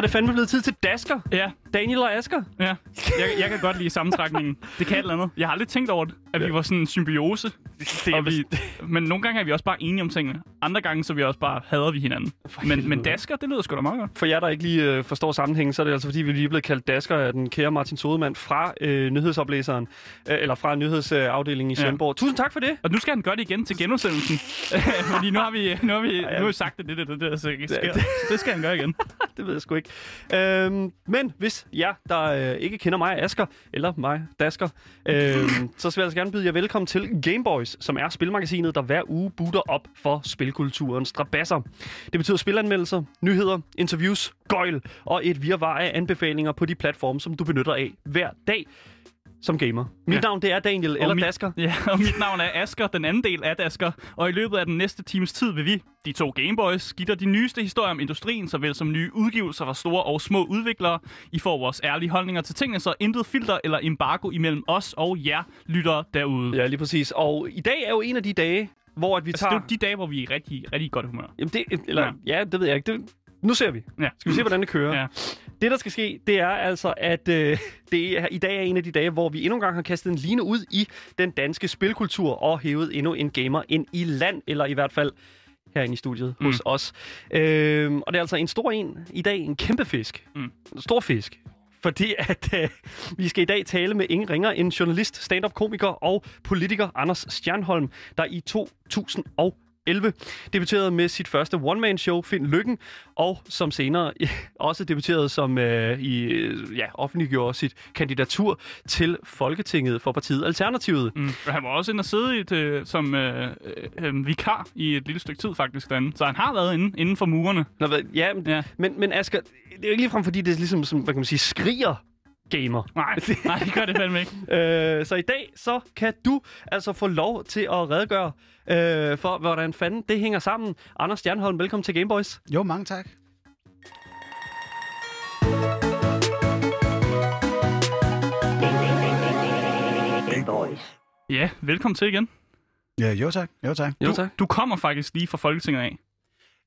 er det fandme blevet tid til Dasker. Ja, Daniel og Asker. ja. Jeg, jeg kan godt lide sammentrækningen. Det kan et eller andet. Jeg har aldrig tænkt over det, at vi var sådan en symbiose. Det Og vi, men nogle gange er vi også bare enige om tingene. Andre gange så er vi også bare hader vi hinanden. Men, men dasker, det lyder sgu da meget godt. For jer, der ikke lige øh, forstår sammenhængen, så er det altså fordi, vi lige er blevet kaldt Dasker af den kære Martin Sodemann fra øh, nyhedsoplæseren, øh, eller fra nyhedsafdelingen i Ja. Svendborg. Tusind tak for det. Og nu skal han gøre det igen til genudsendelsen. Fordi nu har vi, nu har vi, nu har vi sagt, at det er det, det, det, det, sker. det skal han gøre igen. Det ved jeg sgu ikke. Øhm, men hvis jer, der øh, ikke kender mig, Asker, eller mig, Dasker, øh, så skal jeg altså gerne byde jer velkommen til Gameboys, som er spilmagasinet, der hver uge butter op for spilkulturens strabasser. Det betyder spilanmeldelser, nyheder, interviews, gøjl og et virvar af anbefalinger på de platforme, som du benytter af hver dag som gamer. Mit Ja. navn det er Daniel, eller mit, Dasker. Ja, og mit navn er Asker, den anden del af Dasker. Og i løbet af den næste times tid vil vi, de to Gameboys, give dig de nyeste historier om industrien, såvel som nye udgivelser fra store og små udviklere. I får vores ærlige holdninger til tingene, så intet filter eller embargo imellem os og jer lyttere derude. Ja, lige præcis. Og i dag er jo en af de dage, hvor at vi Altså, tager... det er de dage, hvor vi er i rigtig, rigtig godt humør. Jamen det, eller, ja. ja, det ved jeg ikke. Det, nu ser vi. Ja. Skal vi se, hvordan det kører? Ja. Det, der skal ske, det er altså, at øh, det er, i dag er en af de dage, hvor vi endnu en gang har kastet en line ud i den danske spilkultur og hævet endnu en gamer ind i land, eller i hvert fald herinde i studiet mm. hos os. Øh, og det er altså en stor en i dag, en kæmpe fisk. Mm. En stor fisk. Fordi at øh, vi skal i dag tale med ingen ringer end journalist, stand-up-komiker og politiker Anders Stjernholm, der i 2011 debuterede med sit første one-man-show, Find Lykken, og som senere også debuterede som øh, i, øh, ja, offentliggjorde sit kandidatur til Folketinget for partiet Alternativet. Mm. Han var også inde og sidde i et, øh, som øh, øh, øh, vikar i et lille stykke tid faktisk derinde. Så han har været inde, inden for murene. Nå, ja, men, ja. men, men Asger, det er jo ikke ligefrem, fordi det er ligesom, som, hvad kan man sige, skriger gamer. Nej, nej, det gør det fandme ikke. Øh, så i dag, så kan du altså få lov til at redegøre øh, for, hvordan fanden det hænger sammen. Anders Stjernholm, velkommen til Gameboys. Jo, mange tak. Gameboys. Ja, velkommen til igen. Ja, jo tak. Jo tak. Jo, Du, tak. du kommer faktisk lige fra Folketinget af.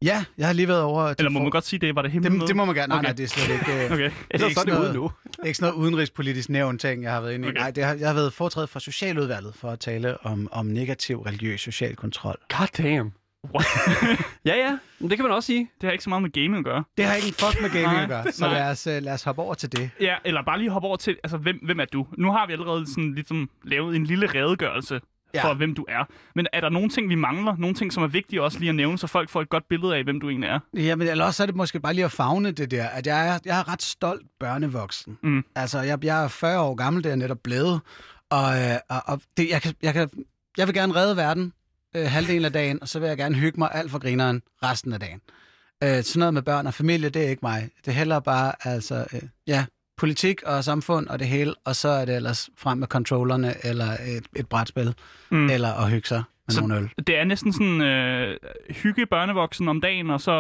Ja, jeg har lige været over... til Eller må for- man godt sige det? Var det hemmeligt? det, det må man gerne. Nej, Okay. nej, det er slet ikke... øh, Okay. Ellers ikke så er det ude nu. Det er ikke sådan noget udenrigspolitisk nævn ting, jeg har været inde i. Okay. Nej, det har, jeg har været foretrædet for Socialudvalget for at tale om, om negativ religiøs social kontrol. God damn. What? Ja, ja, men det kan man også sige. det har ikke så meget med gaming at gøre. Det har ikke en fuck med gaming Nej, at gøre, så nej. lad os, uh, lad os hoppe over til det. Ja, eller bare lige hoppe over til, altså, hvem, hvem er du? Nu har vi allerede sådan ligesom lavet en lille redegørelse Ja. for, hvem du er. Men er der nogle ting, vi mangler? Nogle ting, som er vigtige også lige at nævne, så folk får et godt billede af, hvem du egentlig er? Jamen, eller også er det måske bare lige at fagne det der, at jeg er, jeg er ret stolt børnevoksen. Mm. Altså, jeg, jeg er 40 år gammel, det er netop blevet, og, øh, og, og det, jeg, kan, jeg, kan, jeg vil gerne redde verden øh, halvdelen af dagen, og så vil jeg gerne hygge mig alt for grineren resten af dagen. Øh, sådan noget med børn og familie, det er ikke mig. Det er heller bare, altså, øh, ja, politik og samfund og det hele, og så er det ellers frem med controllerne, eller et, et brætspil, Mm. eller at hygge sig med Så- nogle øl. Det er næsten sådan øh, hygge børnevoksen om dagen, og så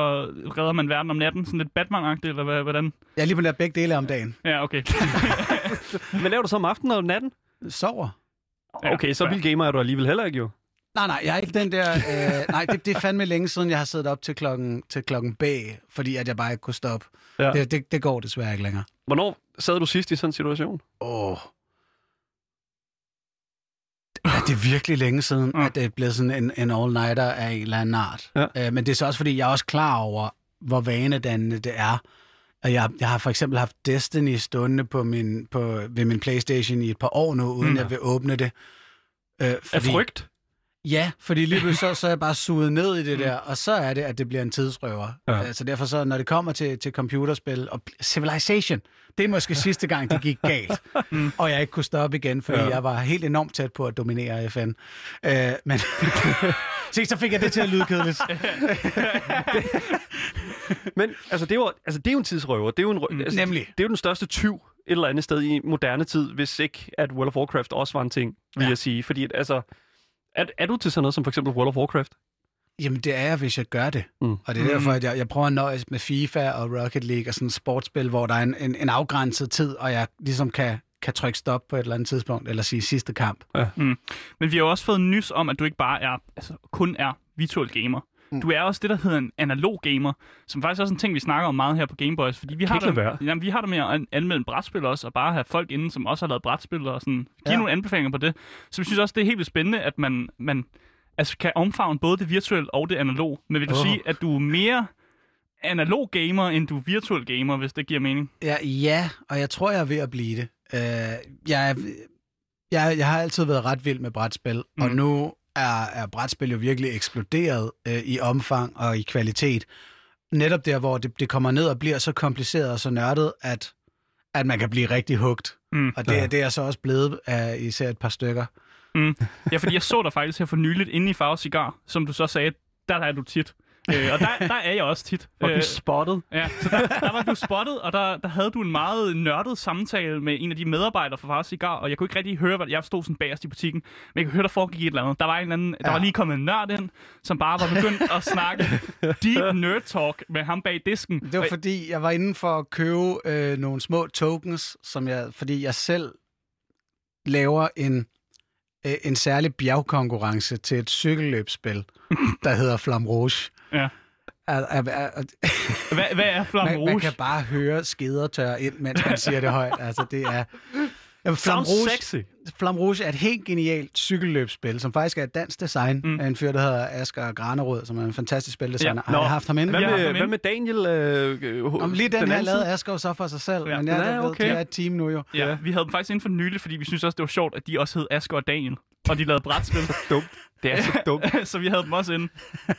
redder man verden om natten. Sådan lidt Batman-agtigt, eller hvad, hvordan? Jeg er lige på nær begge dele om dagen. Ja, okay. Hvad laver du så om aftenen og om natten? Sover. Okay, så vild gamer er du alligevel heller ikke jo. Nej, nej, jeg er ikke den der... Øh, nej, det, det er fandme længe siden, jeg har siddet op til klokken, til klokken B, fordi at jeg bare ikke kunne stoppe. Ja. Ja. Det, det, det går desværre ikke længere. Hvornår sad du sidst i sådan en situation? Åh. Oh. Ja, det er virkelig længe siden, Ja. ja. at det er blevet sådan en, en all-nighter af en eller anden art. Ja. Øh, men det er så også, fordi jeg er også klar over, hvor vanedannende det er. Og jeg, jeg har for eksempel haft Destiny stående på min, på, ved min Playstation i et par år nu, uden Mm. mm. jeg vil åbne det. Øh, Af frygt? Ja, fordi lige pludselig så, så er jeg bare suget ned i det der, og så er det, at det bliver en tidsrøver. Ja. Så derfor så, når det kommer til, til computerspil og Civilization, det er måske sidste gang, det gik galt. Mm. Og jeg ikke kunne stoppe igen, fordi Ja. jeg var helt enormt tæt på at dominere FN. Øh, men Se, så fik jeg det til at lyde kedeligt. Men altså, det er jo, altså, det er jo en tidsrøver. Det er jo, en, Mm, altså, nemlig. Det er jo den største tyv et eller andet sted i moderne tid, hvis ikke at World of Warcraft også var en ting, vil Ja. jeg sige. Fordi altså, er, er du til sådan noget som for eksempel World of Warcraft? Jamen, det er jeg, hvis jeg gør det. Mm. Mm. Og det er derfor, at jeg, jeg prøver at nøjes med FIFA og Rocket League og sådan et sportsspil, hvor der er en, en, en afgrænset tid, og jeg ligesom kan, kan trykke stop på et eller andet tidspunkt, eller sige sidste kamp. Men vi har jo også fået nys om, at du ikke bare er, altså, kun er virtual gamer. Mm. Du er også det, der hedder en analog gamer, som faktisk også er en ting, vi snakker om meget her på Gameboys, fordi vi har, det, jamen, vi har det med at an- anmelde brætspil også, og bare have folk inde, som også har lavet brætspil, og sådan, give Ja. nogle anbefalinger på det. Så vi synes også, det er helt vildt spændende, at man, man altså, kan omfavne både det virtuelle og det analog. Men vil du Åh. sige, at du er mere analog gamer, end du er virtual gamer, hvis det giver mening? Ja, ja, og jeg tror, jeg er ved at blive det. Øh, jeg, jeg, jeg har altid været ret vild med brætspil, mm. og nu er, er brætspil jo virkelig eksploderet øh, i omfang og i kvalitet. Netop der, hvor det, det kommer ned og bliver så kompliceret og så nørdet, at, at man kan blive rigtig hugt. Mm. Og det, Ja. det er så også blevet af især et par stykker. Ja, fordi jeg så dig faktisk her for nyligt inde i Farve Cigar, som du så sagde, der er du tit. Øh, og der, der er jeg også tit. Og Øh, øh, spottet. Ja, så der, der var du spottet, og der, der havde du en meget nørdet samtale med en af de medarbejdere fra Fars Cigar, og jeg kunne ikke rigtig høre, hvad jeg stod sådan bagerst i butikken, men jeg kunne høre, der foregik et eller andet. Der var, en anden, der Ja. var lige kommet en nørd ind, som bare var begyndt at snakke deep nerd talk med ham bag disken. Det var fordi, jeg var inde for at købe øh, nogle små tokens, som jeg, fordi jeg selv laver en, øh, en særlig bjergkonkurrence til et cykelløbsspil, der hedder Flam Rouge. Ja. Hvad, hvad er Flam man, man Rouge? kan bare høre skeder tørre ind, mens man siger det højt. Altså, det er... Jamen, Flam Rouge, sexy. Flam Rouge er et helt genialt cykelløbsspil, som faktisk er et dansk design Mm. af en fyr, der hedder Asger Granerød, som er en fantastisk spildesigner. Ja. Ja. Har jeg haft ham inde? Hvad med, hvad med Daniel? Øh, Om lige den, den her anden lavede? Asger så for sig selv, Ja. ja. men jeg ved, okay. det er et team nu jo. Ja, vi havde dem faktisk inden for nylig, fordi vi synes også, det var sjovt, at de også hed Asger og Daniel. Og de lavede brætspil, Dumt. Det er så dumt. så vi havde dem også inde.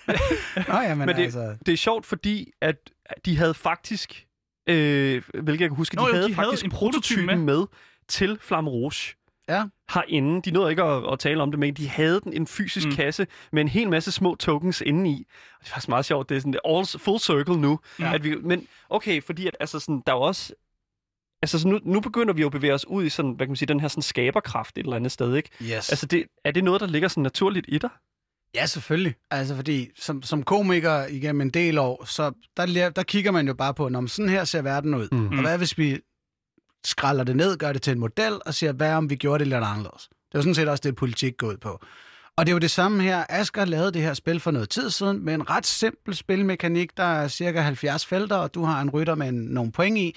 Nå ja, men, det- altså... Det er sjovt, fordi at de havde faktisk, øh, hvilket jeg kan huske, Nå de jo, havde de havde faktisk en prototype prototypen med. med. til Flamme Rouge Ja. herinde. De nåede ikke at, at tale om det, men de havde den en fysisk Mm. kasse med en hel masse små tokens indeni. Og det er faktisk meget sjovt. Det er sådan all, full circle nu. Ja. At vi, men okay, fordi at, altså sådan, der er også... Altså, så nu, nu begynder vi jo at bevæge os ud i sådan, hvad kan man sige, den her sådan skaberkraft et eller andet sted, ikke? Yes. Altså, det, er det noget, der ligger sådan naturligt i dig? Ja, selvfølgelig. Altså, fordi som, som komiker igennem en del år, så der, der kigger man jo bare på, når sådan her ser verden ud. Mm. Og hvad hvis vi skralder det ned, gør det til en model, og siger, hvad om vi gjorde det lidt anderledes? Det er jo sådan set også det, politik går ud på. Og det er jo det samme her. Asger lavede det her spil for noget tid siden, med en ret simpel spilmekanik. Der er cirka 70 felter, og du har en rytter med en, nogle point i.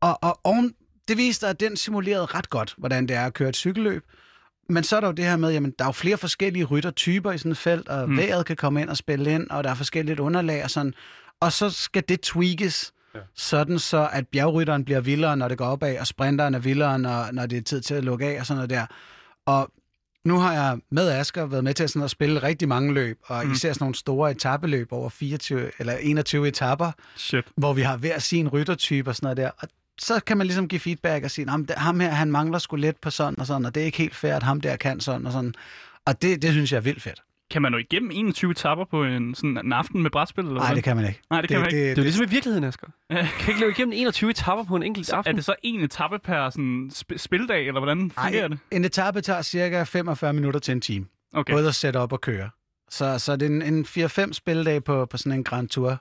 Og, og oven, det viste, at den simulerede ret godt, hvordan det er at køre et cykelløb. Men så er der jo det her med, jamen, der er jo flere forskellige ryttertyper i sådan et felt, og Mm. vejret kan komme ind og spille ind, og der er forskelligt underlag og sådan. Og så skal det tweakes, Ja. sådan så, at bjergrytteren bliver vildere, når det går opad, og sprinteren er vildere, når, når det er tid til at lukke af og sådan noget der. Og nu har jeg med Asger været med til sådan at spille rigtig mange løb, og Mm. mm. især sådan nogle store etabeløb over 24 eller 21 etapper, Shit. hvor vi har hver sin ryttertype og sådan noget der. Og så kan man ligesom give feedback og sige, "Nå, men det- ham her, han mangler sgu lidt på sådan og sådan, og det er ikke helt fair, at ham der kan sådan og sådan. Og det, det synes jeg er vildt fedt. Kan man nå igennem 21 etapper på en, sådan en aften med brætspil? Eller Nej, det kan man ikke. Nej, det kan man ikke. Det er jo ligesom i virkeligheden, Asger. Kan ikke løbe igennem 21 etapper på en enkelt aften. er det så en etape per sådan, sp- spildag, eller hvordan fungerer det? en etape tager cirka 45 minutter til en time. Okay. Okay. Både at sætte op og køre. Så, så det er en, en 4-5 spildage på, på sådan en Grand Tour.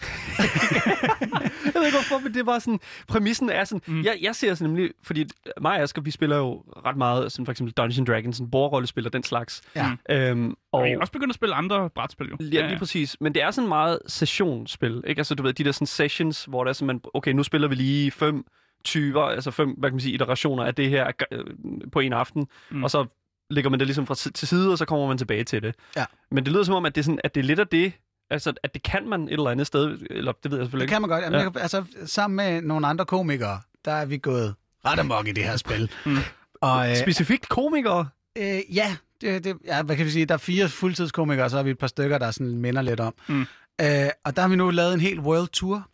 Jeg ved ikke hvorfor, men det var sådan, præmissen er sådan, Mm. mm. jeg, jeg ser sådan nemlig, fordi mig og Asger, vi spiller jo ret meget, sådan for eksempel Dungeons Dragons, sådan bordrollespil og den slags. Ja. Øhm, Og og er også begyndt at spille andre brætspil, jo. Ja, lige præcis. Men det er sådan meget sessionsspil, ikke? Altså, du ved, de der sådan sessions, hvor der er sådan, man, okay, nu spiller vi lige fem typer, altså fem, hvad kan man sige, iterationer af det her øh, på en aften, Mm. mm. og så lægger man det ligesom fra til side, og så kommer man tilbage til det. Ja. Men det lyder som om, at det er, sådan, at det er lidt af det, altså, at det kan man et eller andet sted, eller det ved jeg selvfølgelig Det kan man godt. Jamen, Ja. kan, altså, sammen med nogle andre komikere, der er vi gået ret amok i det her spil. Mm. Og, øh, Specifikt komikere. Øh, ja, det, det, ja, hvad kan vi sige? Der er fire fuldtidskomikere, og så har vi et par stykker, der sådan minder lidt om. Mm. Øh, og der har vi nu lavet en helt world tour,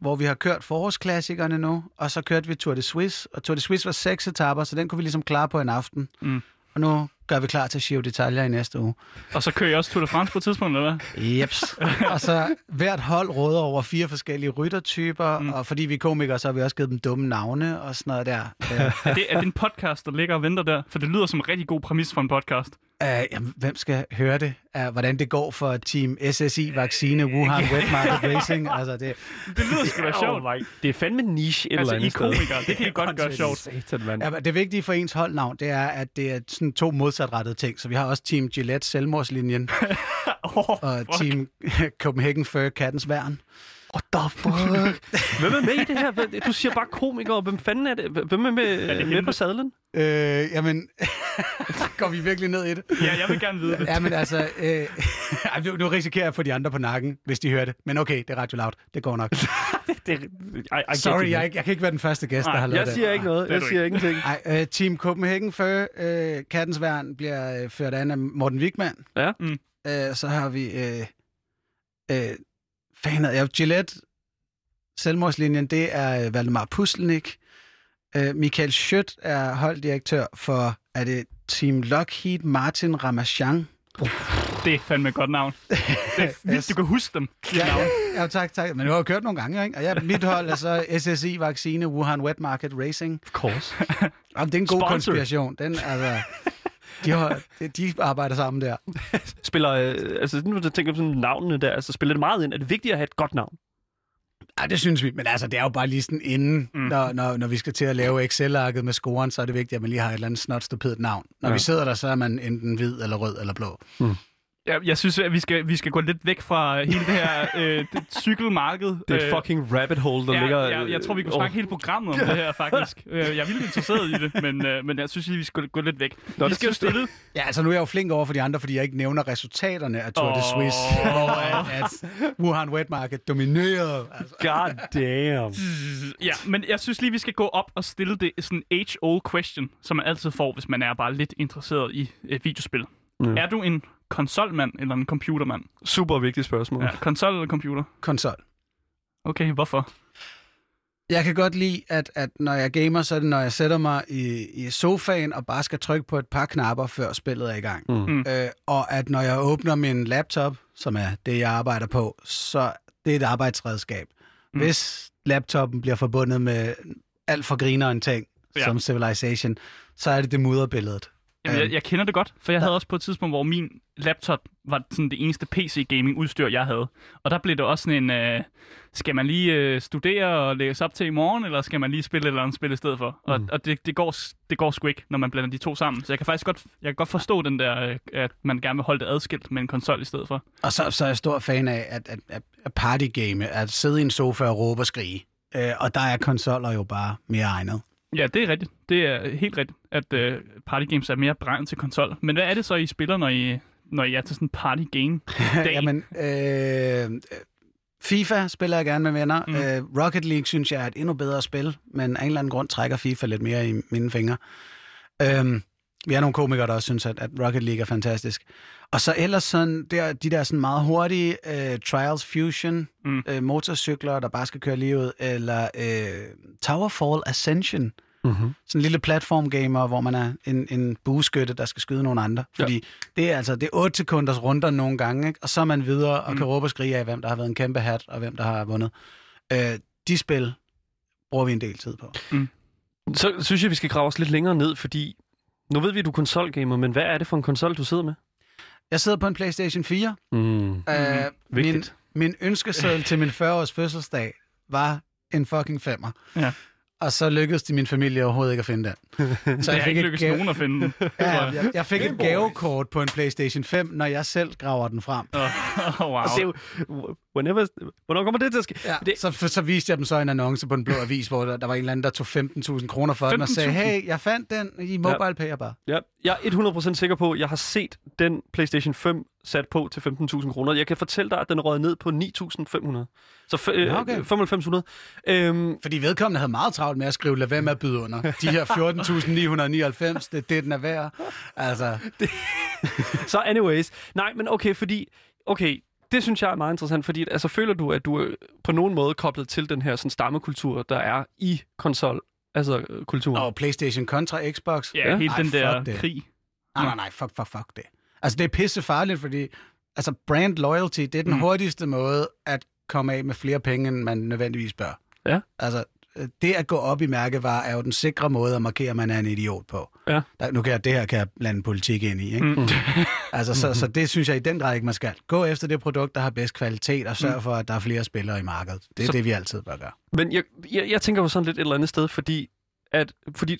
hvor vi har kørt forårsklassikerne nu, og så kørte vi Tour de Suisse, og Tour de Suisse var seks etapper, så den kunne vi ligesom klare på en aften. Mm. Og nu gør vi klar til Giro Detaljer i næste uge. Og så kører jeg også Tour de France på et tidspunkt, eller hvad? Jeps. og så hvert hold råder over fire forskellige ryttertyper, mm. og fordi vi er komikere, så har vi også givet dem dumme navne og sådan noget der. Øh, Er det, er det en podcast, der ligger og venter der? For det lyder som en rigtig god præmis for en podcast. Uh, jamen, hvem skal høre det? Uh, hvordan det går for Team SSI Vaccine Wuhan Wet Market Racing? Altså, det, Det lyder sgu da sjovt. Oh. Det er fandme niche et Altså, eller I andet er komikere. Det kan I godt gøre sjovt. Satan, ja, men det vigtige for ens holdnavn, det er, at det er sådan to modsatrettede ting. Så vi har også Team Gillette Selvmordslinjen, Oh, og Team Copenhagen Fur Kattens Værn. What the fuck? Hvem er med i det her? Du siger bare komikere. Hvem fanden er det? Hvem er med, det med hende? på sadlen? Øh, jamen, går vi virkelig ned i det? ja, jeg vil gerne vide det. Ja, men altså, øh, nu, nu risikerer jeg at få de andre på nakken, hvis de hører det. Men okay, det er Radio Loud. Det går nok. Det, I, I Sorry, jeg, er jeg kan ikke være den første gæst, der Nej, har lavet Jeg det. siger ikke noget. det er Jeg siger ingenting. Ej, øh, Team Copenhagen Fur, øh, Kattens Værn, bliver øh, ført an af Morten Wigman. Ja. Mm. Øh, så har vi... Øh, øh, fan af, ja, Gillette, selvmordslinjen, det er øh, Valdemar Pustelnik. Øh, Michael Schødt er holddirektør for, er det Team Lockheed Martin Ramachan? Det er fandme et godt navn. Det er vildt, du kan huske dem. de Ja, navne. ja, tak, tak. Men du har jo kørt nogle gange, ikke? Og ja, mit hold er så SSI Vaccine Wuhan Wet Market Racing. Of course. Jamen, det er en god Sponsor. konspiration. Den, altså, de, har, de, de arbejder sammen der. Spiller, øh, altså nu tænker jeg på sådan navnene der, altså spiller det meget ind? Er det vigtigt at have et godt navn? Ja, det synes vi. Men altså, det er jo bare lige sådan inden, mm. når, når, når vi skal til at lave Excel-arket med scoren, så er det vigtigt, at man lige har et eller andet snot navn. Når Ja. vi sidder der, så er man enten hvid eller rød eller blå. Jeg, jeg synes, at vi skal, vi skal gå lidt væk fra hele det her øh, det cykelmarked. Det er et Øh, fucking rabbit hole, der ja, ligger... jeg, jeg tror, vi kunne snakke hele programmet om det her, faktisk. Øh, Jeg er vildt interesseret i det, men, øh, men jeg synes lige, vi skal gå lidt væk. Nå, vi skal jo du. stille... Ja, altså nu er jeg jo flink over for de andre, fordi jeg ikke nævner resultaterne af Tour de Åh. Suisse, at, at Wuhan Wet Market dominerede. Altså. God damn. Ja, men jeg synes lige, vi skal gå op og stille det sådan age-old question, som man altid får, hvis man er bare lidt interesseret i øh, videospil. Mm. Er du en konsolmand eller en computermand? Super vigtigt spørgsmål. Ja, konsol eller computer? Konsol. Okay, hvorfor? Jeg kan godt lide, at, at når jeg gamer, så er det, når jeg sætter mig i, i sofaen og bare skal trykke på et par knapper, før spillet er i gang. Mm. Mm. Øh, og at når jeg åbner min laptop, som er det, jeg arbejder på, så det er et arbejdsredskab. Mm. Hvis laptoppen bliver forbundet med alt for griner en ting, ja. som Civilization, så er det det mudderbilledet. Jamen, jeg, Øhm. jeg kender det godt, for jeg havde også på et tidspunkt, hvor min laptop var sådan det eneste PC-gaming-udstyr, jeg havde. Og der blev det også sådan en, øh, skal man lige øh, studere og læse op til i morgen, eller skal man lige spille et eller andet spil i stedet for? Og, Mm. og det, det, går, det går sgu ikke, når man blander de to sammen. Så jeg kan faktisk godt, jeg kan godt forstå den der, øh, at man gerne vil holde det adskilt med en konsol i stedet for. Og så, så er jeg stor fan af at, at, at, at partygame, at sidde i en sofa og råbe og skrige. Øh, og der er konsoller jo bare mere egnet. Ja, det er rigtigt. Det er helt rigtigt, at øh, partygames er mere beregnet til konsol. Men hvad er det så, I spiller, når I, når I er til sådan en partygame? Dag. Jamen, øh, FIFA spiller jeg gerne med venner. Mm. Øh, Rocket League synes jeg er et endnu bedre spil, men af en eller anden grund trækker FIFA lidt mere i mine fingre. Øhm, vi er nogle komikere, der også synes, at, at Rocket League er fantastisk. Og så ellers sådan, der, de der sådan meget hurtige øh, Trials Fusion, Mm. mm. øh, motorcykler, der bare skal køre lige ud, eller øh, Towerfall Ascension, Mm-hmm. sådan en lille platformgamer, hvor man er en, en bueskytte, der skal skyde nogle andre. Fordi ja. det er altså det er 8 sekunders runder nogle gange, ikke? og så er man videre og Mm. kan råbe og skrige af, hvem der har været en kæmpe hat, og hvem der har vundet. Øh, de spil bruger vi en del tid på. Så synes jeg, vi skal grave os lidt længere ned, fordi nu ved vi, at du er konsolgamer, men hvad er det for en konsol, du sidder med? Jeg sidder på en PlayStation 4. Mm. Øh, min, Vigtigt. min ønskeseddel til min 40-års fødselsdag var en fucking femmer. Ja. Og så lykkedes det min familie overhovedet ikke at finde den. Så Det har ikke lykkes gave- nogen at finde den. Ja, jeg, jeg fik et gavekort på en PlayStation 5, når jeg selv graver den frem. Oh, wow. Og jo, whenever, hvornår kommer det til at ske? Ja, Det- så, så viste jeg dem så en annonce på en blå avis, hvor der, der var en eller anden, der tog 15.000 kroner for den, og sagde, 15.000? hey, jeg fandt den i mobile pay bare. Ja, jeg er 100% sikker på, at jeg har set den PlayStation 5 sat på til 15.000 kroner. Jeg kan fortælle dig, at den rød ned på 9.500. Så f- Ja, okay. okay. 5.500. Øhm, Fordi vedkommende havde meget travlt med at skrive, lad være med at byde under. De her 14.999, det er det, den er værd. Altså, så anyways. Nej, men okay, fordi... Okay, det synes jeg er meget interessant, fordi altså, føler du, at du er på nogen måde koblet til den her sådan, stammekultur, der er i konsol, altså øh, kulturen? og PlayStation kontra Xbox. Ja, Ja. hele Ej, den der krig. Nej, nej, nej, fuck, fuck, fuck det. Altså, det er pisse farligt, fordi altså, brand loyalty, det er den mm. hurtigste måde at komme af med flere penge, end man nødvendigvis bør. Ja. Altså, det at gå op i mærkevarer er jo den sikre måde at markere, at man er en idiot på. Ja. Der, nu kan jeg, det her kan jeg blande politik ind i, ikke? Mm. altså, så, så det synes jeg i den grad ikke, man skal. Gå efter det produkt, der har bedst kvalitet, og sørg for, at der er flere spillere i markedet. Det er Så- så... det, vi altid bør gøre. Men jeg, jeg, jeg tænker jo sådan lidt et eller andet sted, fordi, at, fordi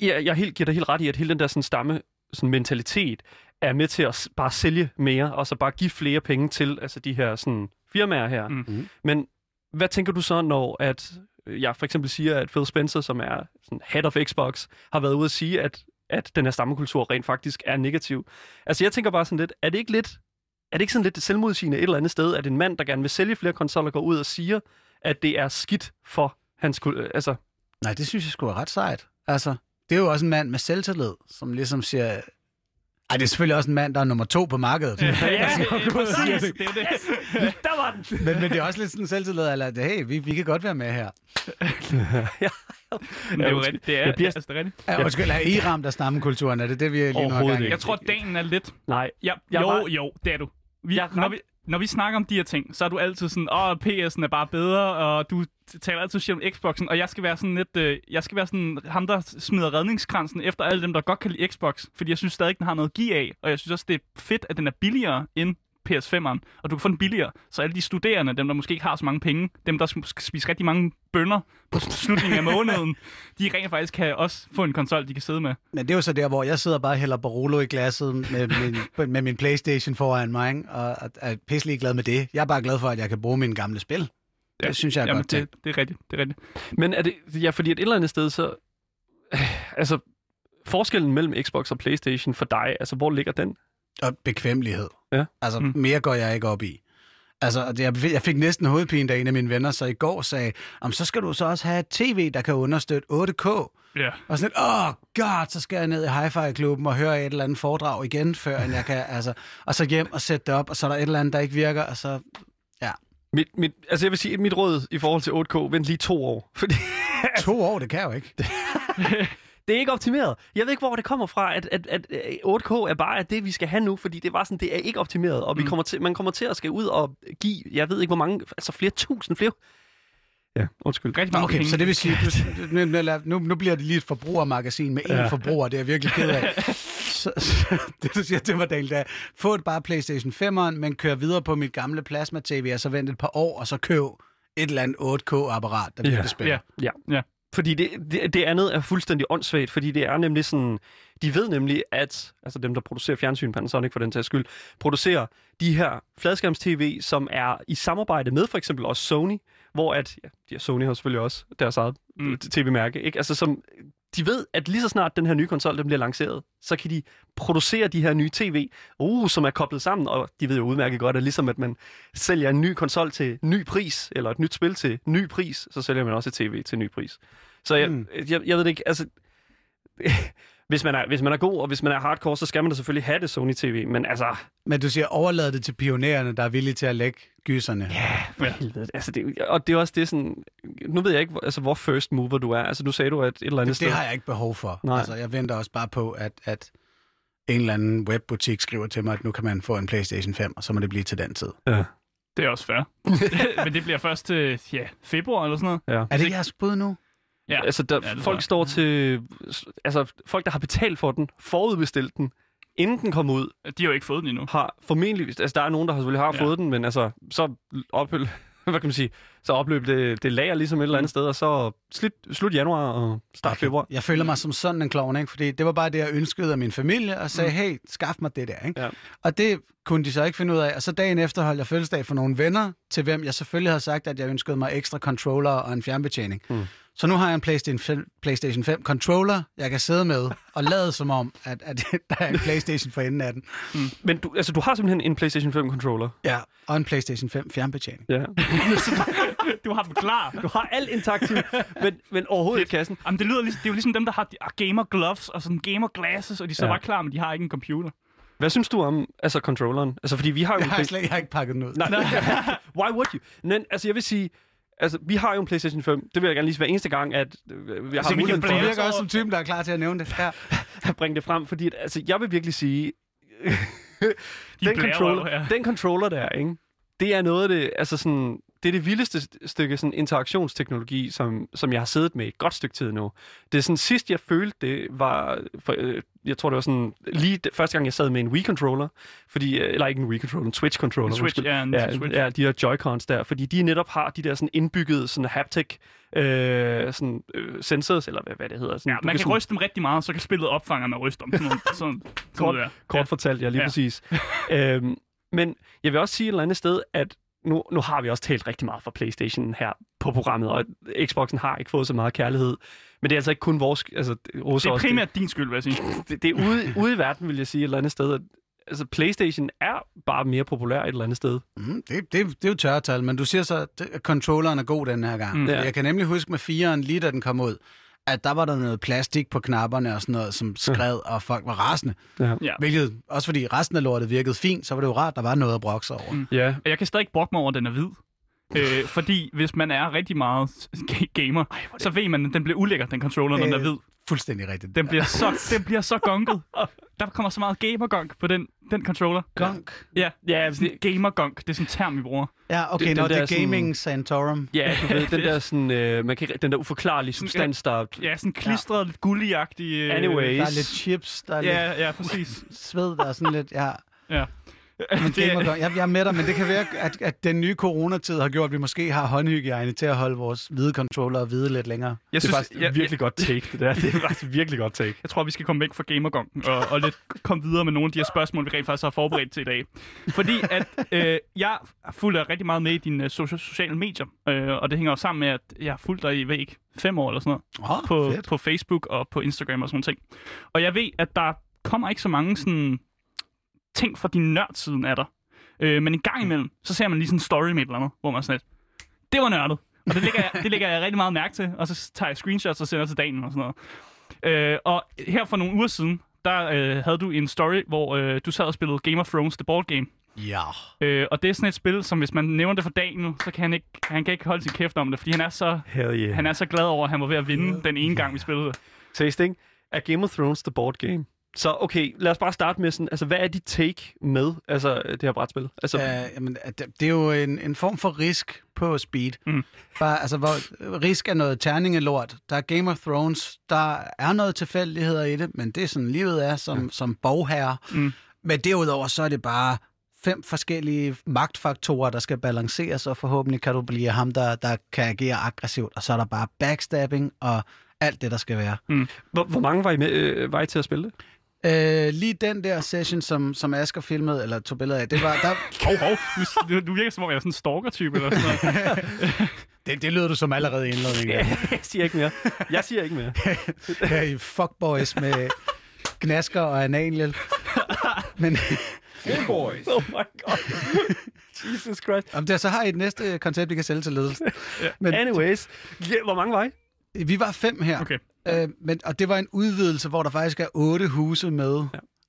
jeg, jeg helt, giver dig helt ret i, at hele den der sådan, stamme sådan, mentalitet er med til at bare sælge mere, og så bare give flere penge til altså, de her sådan, firmaer her. Mm. Mhm. Men hvad tænker du så, når at jeg for eksempel siger, at Phil Spencer, som er sådan, head of Xbox, har været ude at sige, at, at den her stammekultur rent faktisk er negativ. Altså jeg tænker bare sådan lidt, er det ikke lidt, er det ikke sådan lidt selvmodsigende et eller andet sted, at en mand, der gerne vil sælge flere konsoller, går ud og siger, at det er skidt for hans... kul- Altså, Nej, det synes jeg skulle er ret sejt. Altså, det er jo også en mand med selvtillid, som ligesom siger... Ej, det er selvfølgelig også en mand, der er nummer to på markedet. Ja, Altså, ja, præcis. det. Er det. der var den! men, men det er også lidt sådan selvtillid, eller at hey, vi, vi kan godt være med her. Men det er jo rigtigt. Det er, Jeg bliver- altså, det er rigtigt. Ja, undskyld, er I ramt af stammekulturen? Er det det, vi lige nu har gang i? Jeg tror, dagen er lidt... Nej, Ja, Jeg jo, var- jo, det er du. Vi, Jeg når, vi, når vi snakker om de her ting, så er du altid sådan, åh, PS'en er bare bedre, og du taler altid shit om Xboxen, og jeg skal være sådan lidt, øh, jeg skal være sådan ham, der smider redningskransen efter alle dem, der godt kan lide Xbox, fordi jeg synes stadig, den har noget at give af, og jeg synes også, det er fedt, at den er billigere end PS5'eren, og du kan få den billigere, så alle de studerende, dem der måske ikke har så mange penge, dem der skal spise rigtig mange bønder på slutningen af måneden, de rent faktisk kan også få en konsol, de kan sidde med. Men det er jo så der, hvor jeg sidder bare og hælder Barolo i glasset med min, med min Playstation foran mig, ikke? og er pisselig glad med det. Jeg er bare glad for, at jeg kan bruge mine gamle spil. Ja. Det synes jeg er Jamen, godt tænkt. det, det er rigtigt, det er rigtigt. Men er det, ja, fordi et eller andet sted, så... Altså, forskellen mellem Xbox og Playstation for dig, altså, hvor ligger den? Og bekvemmelighed. Ja. Altså, Mm. mere går jeg ikke op i. Altså, jeg, fik næsten hovedpine, da en af mine venner så i går sagde, om så skal du så også have et tv, der kan understøtte 8K. Ja. Og sådan åh oh god, så skal jeg ned i Hi-Fi-klubben og høre et eller andet foredrag igen, før end jeg kan, altså, og så hjem og sætte det op, og så er der et eller andet, der ikke virker, og så, Mit, mit, altså, jeg vil sige, mit råd i forhold til 8K, vent lige to år. Fordi to år, det kan jeg jo ikke. det er ikke optimeret. Jeg ved ikke, hvor det kommer fra, at, at, at øh, 8K er bare det, vi skal have nu, fordi det var sådan, det er ikke optimeret, og vi Mm. kommer til, man kommer til at skal ud og give, jeg ved ikke, hvor mange, altså flere tusind, flere... Ja, undskyld. Rigtig mange Okay, penge. så det vil sige, du, nu, nu, nu, nu bliver det lige et forbrugermagasin med én Ja. ja. forbruger, det er jeg virkelig ked af. Så, så, det du siger til mig, Daniel, det er, få et bare PlayStation 5'eren, men kør videre på mit gamle plasma-tv, og så vent et par år, og så køb et eller andet 8K-apparat, der Ja. virkelig spiller. Ja. Ja. Ja. Fordi det, det, det andet er fuldstændig åndssvagt, fordi det er nemlig sådan, de ved nemlig, at altså dem, der producerer fjernsyn, Panasonic for den tages skyld, producerer de her fladskærms-tv, som er i samarbejde med for eksempel også Sony, hvor at, ja, Sony har selvfølgelig også deres eget mm. tv-mærke, ikke? Altså som, de ved, at lige så snart den her nye konsol, den bliver lanceret, så kan de producere de her nye tv, uh, som er koblet sammen, og de ved jo udmærket godt, at ligesom at man sælger en ny konsol til ny pris, eller et nyt spil til ny pris, så sælger man også et tv til ny pris. Så jeg, Mm. jeg, jeg ved det ikke, altså... hvis, man er, hvis man er god, og hvis man er hardcore, så skal man da selvfølgelig have det Sony TV, men altså... Men du siger, overlad det til pionærerne, der er villige til at lægge gyserne. Ja, for helvede. Altså, det, og det er også det sådan... Nu ved jeg ikke, hvor- altså, hvor first mover du er. Altså, nu sagde du, at et eller andet Det, sted... det har jeg ikke behov for. Nej. Altså, jeg venter også bare på, at, at en eller anden webbutik skriver til mig, at nu kan man få en PlayStation 5, og så må det blive til den tid. Ja. Det er også fair. Men det bliver først til ja, februar eller sådan noget. Ja. Er det ikke jeres bud nu? Ja. Altså, der, Ja, folk jeg. står til... Altså, folk, der har betalt for den, forudbestilt den, inden den kom ud, De har jo ikke fået den endnu. har formentlig... Altså, der er nogen, der har selvfølgelig har Ja. fået den, men altså, så ophøl, hvad kan man sige, så opløb det, det lager ligesom et eller andet sted, og så slut, slut januar og start okay. februar. Jeg føler mig som sådan en klovn, ikke? Fordi det var bare det, jeg ønskede af min familie, og sagde, mm. hey, skaff mig det der, ikke? Ja. Og det kunne de så ikke finde ud af. Og så dagen efter holdt jeg fødselsdag for nogle venner, til hvem jeg selvfølgelig havde sagt, at jeg ønskede mig ekstra controller og en fjernbetjening. Mm. Så nu har jeg en PlayStation 5, PlayStation 5 controller, jeg kan sidde med og lade som om, at, at der er en PlayStation for enden af den. Men du, altså, du har simpelthen en PlayStation 5 controller. Ja, og en PlayStation 5 fjernbetjening. Ja. Du har dem klar. Du har alt intaktivt, men, men overhovedet ikke kassen. Jamen, det, lyder ligesom, det er jo ligesom dem, der har de- ah, gamer gloves og sådan gamer glasses, og de så Ja. bare klar, men de har ikke en computer. Hvad synes du om altså, controlleren? Altså, fordi vi har jo... Jeg en har, slet, jeg har ikke pakket den ud. Nej, nej. Why would you? Men altså, jeg vil sige, Altså, vi har jo en PlayStation 5. Det vil jeg gerne lige sige hver eneste gang, at øh, vi har vi kan muligheden Du for blære virker også som typen, der er klar til at nævne det. Ja. at bringe det frem, fordi at, altså, jeg vil virkelig sige, De den, controller, den controller der, ikke? det er noget af det, altså sådan, det er det vildeste st- stykke sådan, interaktionsteknologi, som, som jeg har siddet med et godt stykke tid nu. Det er sådan, sidst jeg følte det, var, for, øh, jeg tror det var sådan, lige det, første gang jeg sad med en Wii-controller, fordi, øh, eller ikke en Wii-controller, en Switch-controller. En Switch, ja, en ja, Switch. ja, de der Joy-Cons der, fordi de netop har de der sådan indbyggede sådan haptic øh, sådan, øh, sensors, eller hvad, hvad det hedder. Sådan, Ja, man kan sådan- ryste dem rigtig meget, så kan spillet opfange, når man ryster dem. Sådan, noget- sådan, sådan Kort- der. Kort Ja. fortalt, ja, lige ja. præcis. øhm, men jeg vil også sige et eller andet sted, at nu, nu har vi også talt rigtig meget for PlayStation her på programmet, og Xboxen har ikke fået så meget kærlighed. Men det er altså ikke kun vores... Altså, hos Det er primært din skyld, vil jeg sige. Det, det, det er ude, ude i verden, vil jeg sige, et eller andet sted. At, altså, PlayStation er bare mere populær et eller andet sted. Mm, det, det, det er jo tørretal, men du siger så, at controlleren er god den her gang. Mm. Ja. Jeg kan nemlig huske med 4'eren, lige da den kom ud, at der var der noget plastik på knapperne og sådan noget, som skred, og folk var rasende. Ja. Ja. Hvilket, også fordi resten af lortet virkede fint, så var det jo rart, der var noget at brokke sig over. Mm. Ja. Og Jeg kan stadig ikke brokke mig over, at den er hvid. Øh, fordi hvis man er rigtig meget ga- gamer, så ved man, at den bliver ulækker, den controller, når den er Øh, hvid. Fuldstændig rigtigt. Den bliver så, den bliver så gonket. Der kommer så meget gamer-gunk på den, den controller. Gunk. Ja, Ja, sådan det, gamer-gunk. Det er sådan en term, vi bruger. Ja, okay, Det- når det er der sådan- Gaming Santorum. ja, du ved, den der, sådan, øh, man kan, den der uforklarlige substans, der... Ja, sådan klistret, lidt gullig-agtig. Øh, Anyways. Der er lidt chips, der er lidt Ja, ja, præcis. sved, der er sådan lidt, ja. Ja. Men Det- jeg, jeg er med dig, men det kan være, at, at den nye coronatid har gjort, at vi måske har håndhygiejne til at holde vores hvide controller og hvide lidt længere. Jeg Det er synes, faktisk jeg, virkelig godt take, det der. Det er faktisk virkelig godt take. Jeg tror, vi skal komme væk fra gamergonken og, og lidt komme videre med nogle af de her spørgsmål, vi rent faktisk har forberedt til i dag. Fordi at øh, jeg fulgte rigtig meget med i dine øh, socia- sociale medier, øh, og det hænger jo sammen med, at jeg har fulgt dig i, ikke, fem år eller sådan noget, Oh, på, fedt. på Facebook og på Instagram og sådan noget ting. Og jeg ved, at der kommer ikke så mange sådan ting fra din nørdsiden af dig. Øh, men en gang imellem, så ser man lige sådan en story med et eller andet, hvor man er sådan lidt, det var nørdet. Og det lægger, jeg, det lægger jeg rigtig meget mærke til, og så tager jeg screenshots og sender til dagen og sådan noget. Øh, og her for nogle uger siden, der øh, havde du en story, hvor øh, du sad og spillede Game of Thrones The Board Game. Ja. Øh, og det er sådan et spil, som hvis man nævner det for nu, så kan han ikke, han kan ikke holde sin kæft om det, fordi han er så, yeah. han er så glad over, at han var ved at vinde den ene gang, vi spillede det. Tasting er Game of Thrones the board game. Så okay, lad os bare starte med sådan, altså hvad er dit take med altså, det her brætspil? Altså, Uh, jamen, det, er jo en, en form for risk på speed. Mm. Bare, altså, hvor, risk er noget terningelort. Der er Game of Thrones. Der er noget tilfældigheder i det, men det er sådan, livet er som, ja. som bogherre. Mm. Men derudover, så er det bare fem forskellige magtfaktorer, der skal balanceres, og forhåbentlig kan du blive ham, der, der kan agere aggressivt. Og så er der bare backstabbing og alt det, der skal være. hvor, hvor mange var I, med, øh, var I til at spille det? Øh, lige den der session, som, som Asger filmede, eller tog billeder af, det var... Der, Hov, hov. Du, du virker som om, jeg er sådan en stalker-type eller sådan noget. det, det lyder du som allerede i indledningen. jeg siger ikke mere. Jeg siger ikke mere. her i Fuckboys med Gnasker og Ananiel. Men Game Boys. Oh my god. Jesus Christ. om det, så har I et næste koncept, I kan sælge til ledelsen. Men Anyways, ja, hvor mange var I? Vi var fem her, Okay. øh, men, og det var en udvidelse, hvor der faktisk er otte huse med.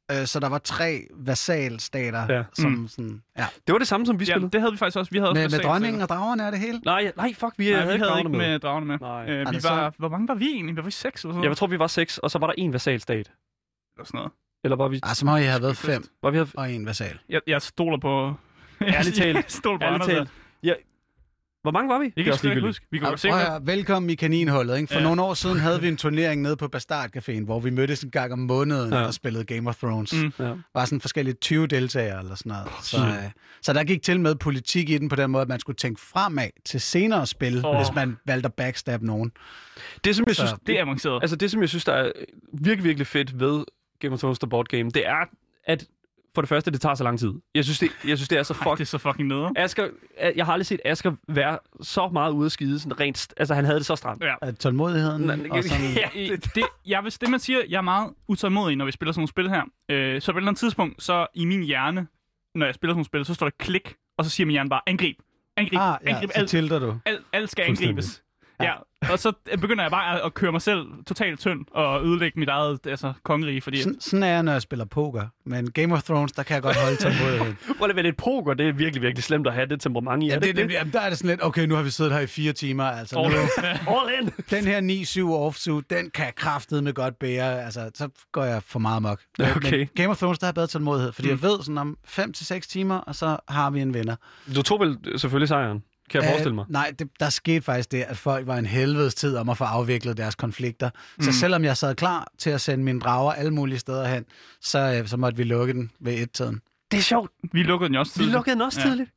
Ja. Øh, så der var tre vasalstater, Ja. ja. som mm. sådan... Ja. Det var det samme, som vi Ja, spillede. det havde vi faktisk også. Vi havde også Med, med basalt- dronningen og dragerne er det hele? Nej, ja, nej, fuck, vi Nej, havde vi havde ikke med. med dragerne med. Nej. Øh, vi var, så- hvor mange var vi egentlig? Var vi seks eller sådan Jeg noget? tror, vi var seks, og så var der en vasalstat. Eller sådan noget. Eller var vi... Ah, så må I have været fem Var vi havde... og en vasal. Jeg, jeg stoler på... Ærligt talt. jeg stoler på Ærligt talt. Ja. Hvor mange var vi? Jeg kan sgu ikke huske. Vi kunne godt se, høre, velkommen i kaninhullet. Ikke? For Ja. nogle år siden havde vi en turnering nede på Bastard Caféen, hvor vi mødtes en gang om måneden Ja. og spillede Game of Thrones. Mm. Ja. Var sådan forskellige 20 deltagere eller sådan noget. Så, øh, så der gik til med politik i den på den måde, at man skulle tænke fremad til senere spil, oh. hvis man valgte at backstab nogen. Det, som jeg Så- synes, Det er avanceret. Altså det, som jeg synes, der er virkelig, virkelig fedt ved Game of Thrones The Board Game, det er, at for det første, det tager så lang tid. Jeg synes, det, jeg synes, det er så Ej, fuck... det er så fucking nede. Asger, jeg har aldrig set Asger være så meget ude at skide, sådan rent... Altså, han havde det så stramt. Ja. At tålmodigheden og sådan... ja, det, det, jeg, hvis det, man siger, jeg er meget utålmodig, når vi spiller sådan nogle spil her. Øh, så på et eller andet tidspunkt, så i min hjerne, når jeg spiller sådan nogle spil, så står der klik, og så siger min hjerne bare, angrib, angrib, Ah, ja, angrib, så alt, tilter du. alt, alt skal angribes. Ja, og så begynder jeg bare at- køre mig selv totalt tynd og ødelægge mit eget altså, kongerige, fordi... Sådan, sådan er jeg, når jeg spiller poker. Men Game of Thrones, der kan jeg godt holde tålmodigheden. Prøv lige lidt poker, det er virkelig, virkelig slemt at have det temperament i. ja, er det, ikke det, jamen, der er det sådan lidt, okay, nu har vi siddet her i fire timer. Altså, nu, All in! den her 9-7 offsuit, den kan kraftet med godt bære. Altså, så går jeg for meget mok. Men- Okay. Men Game of Thrones, der har jeg bedre tålmodighed, fordi mm. jeg ved sådan om 5-6 timer, og så har vi en vinder. Du tog vel selvfølgelig sejren, kan jeg forestille mig. Øh, nej, det, der skete faktisk det, at folk var en helvedes tid om at få afviklet deres konflikter. Mm. Så selvom jeg sad klar til at sende mine drager alle mulige steder hen, så, øh, så måtte vi lukke den ved et-tiden. Det er sjovt. Vi lukkede den også Vi tidligt. lukkede den også tidligt.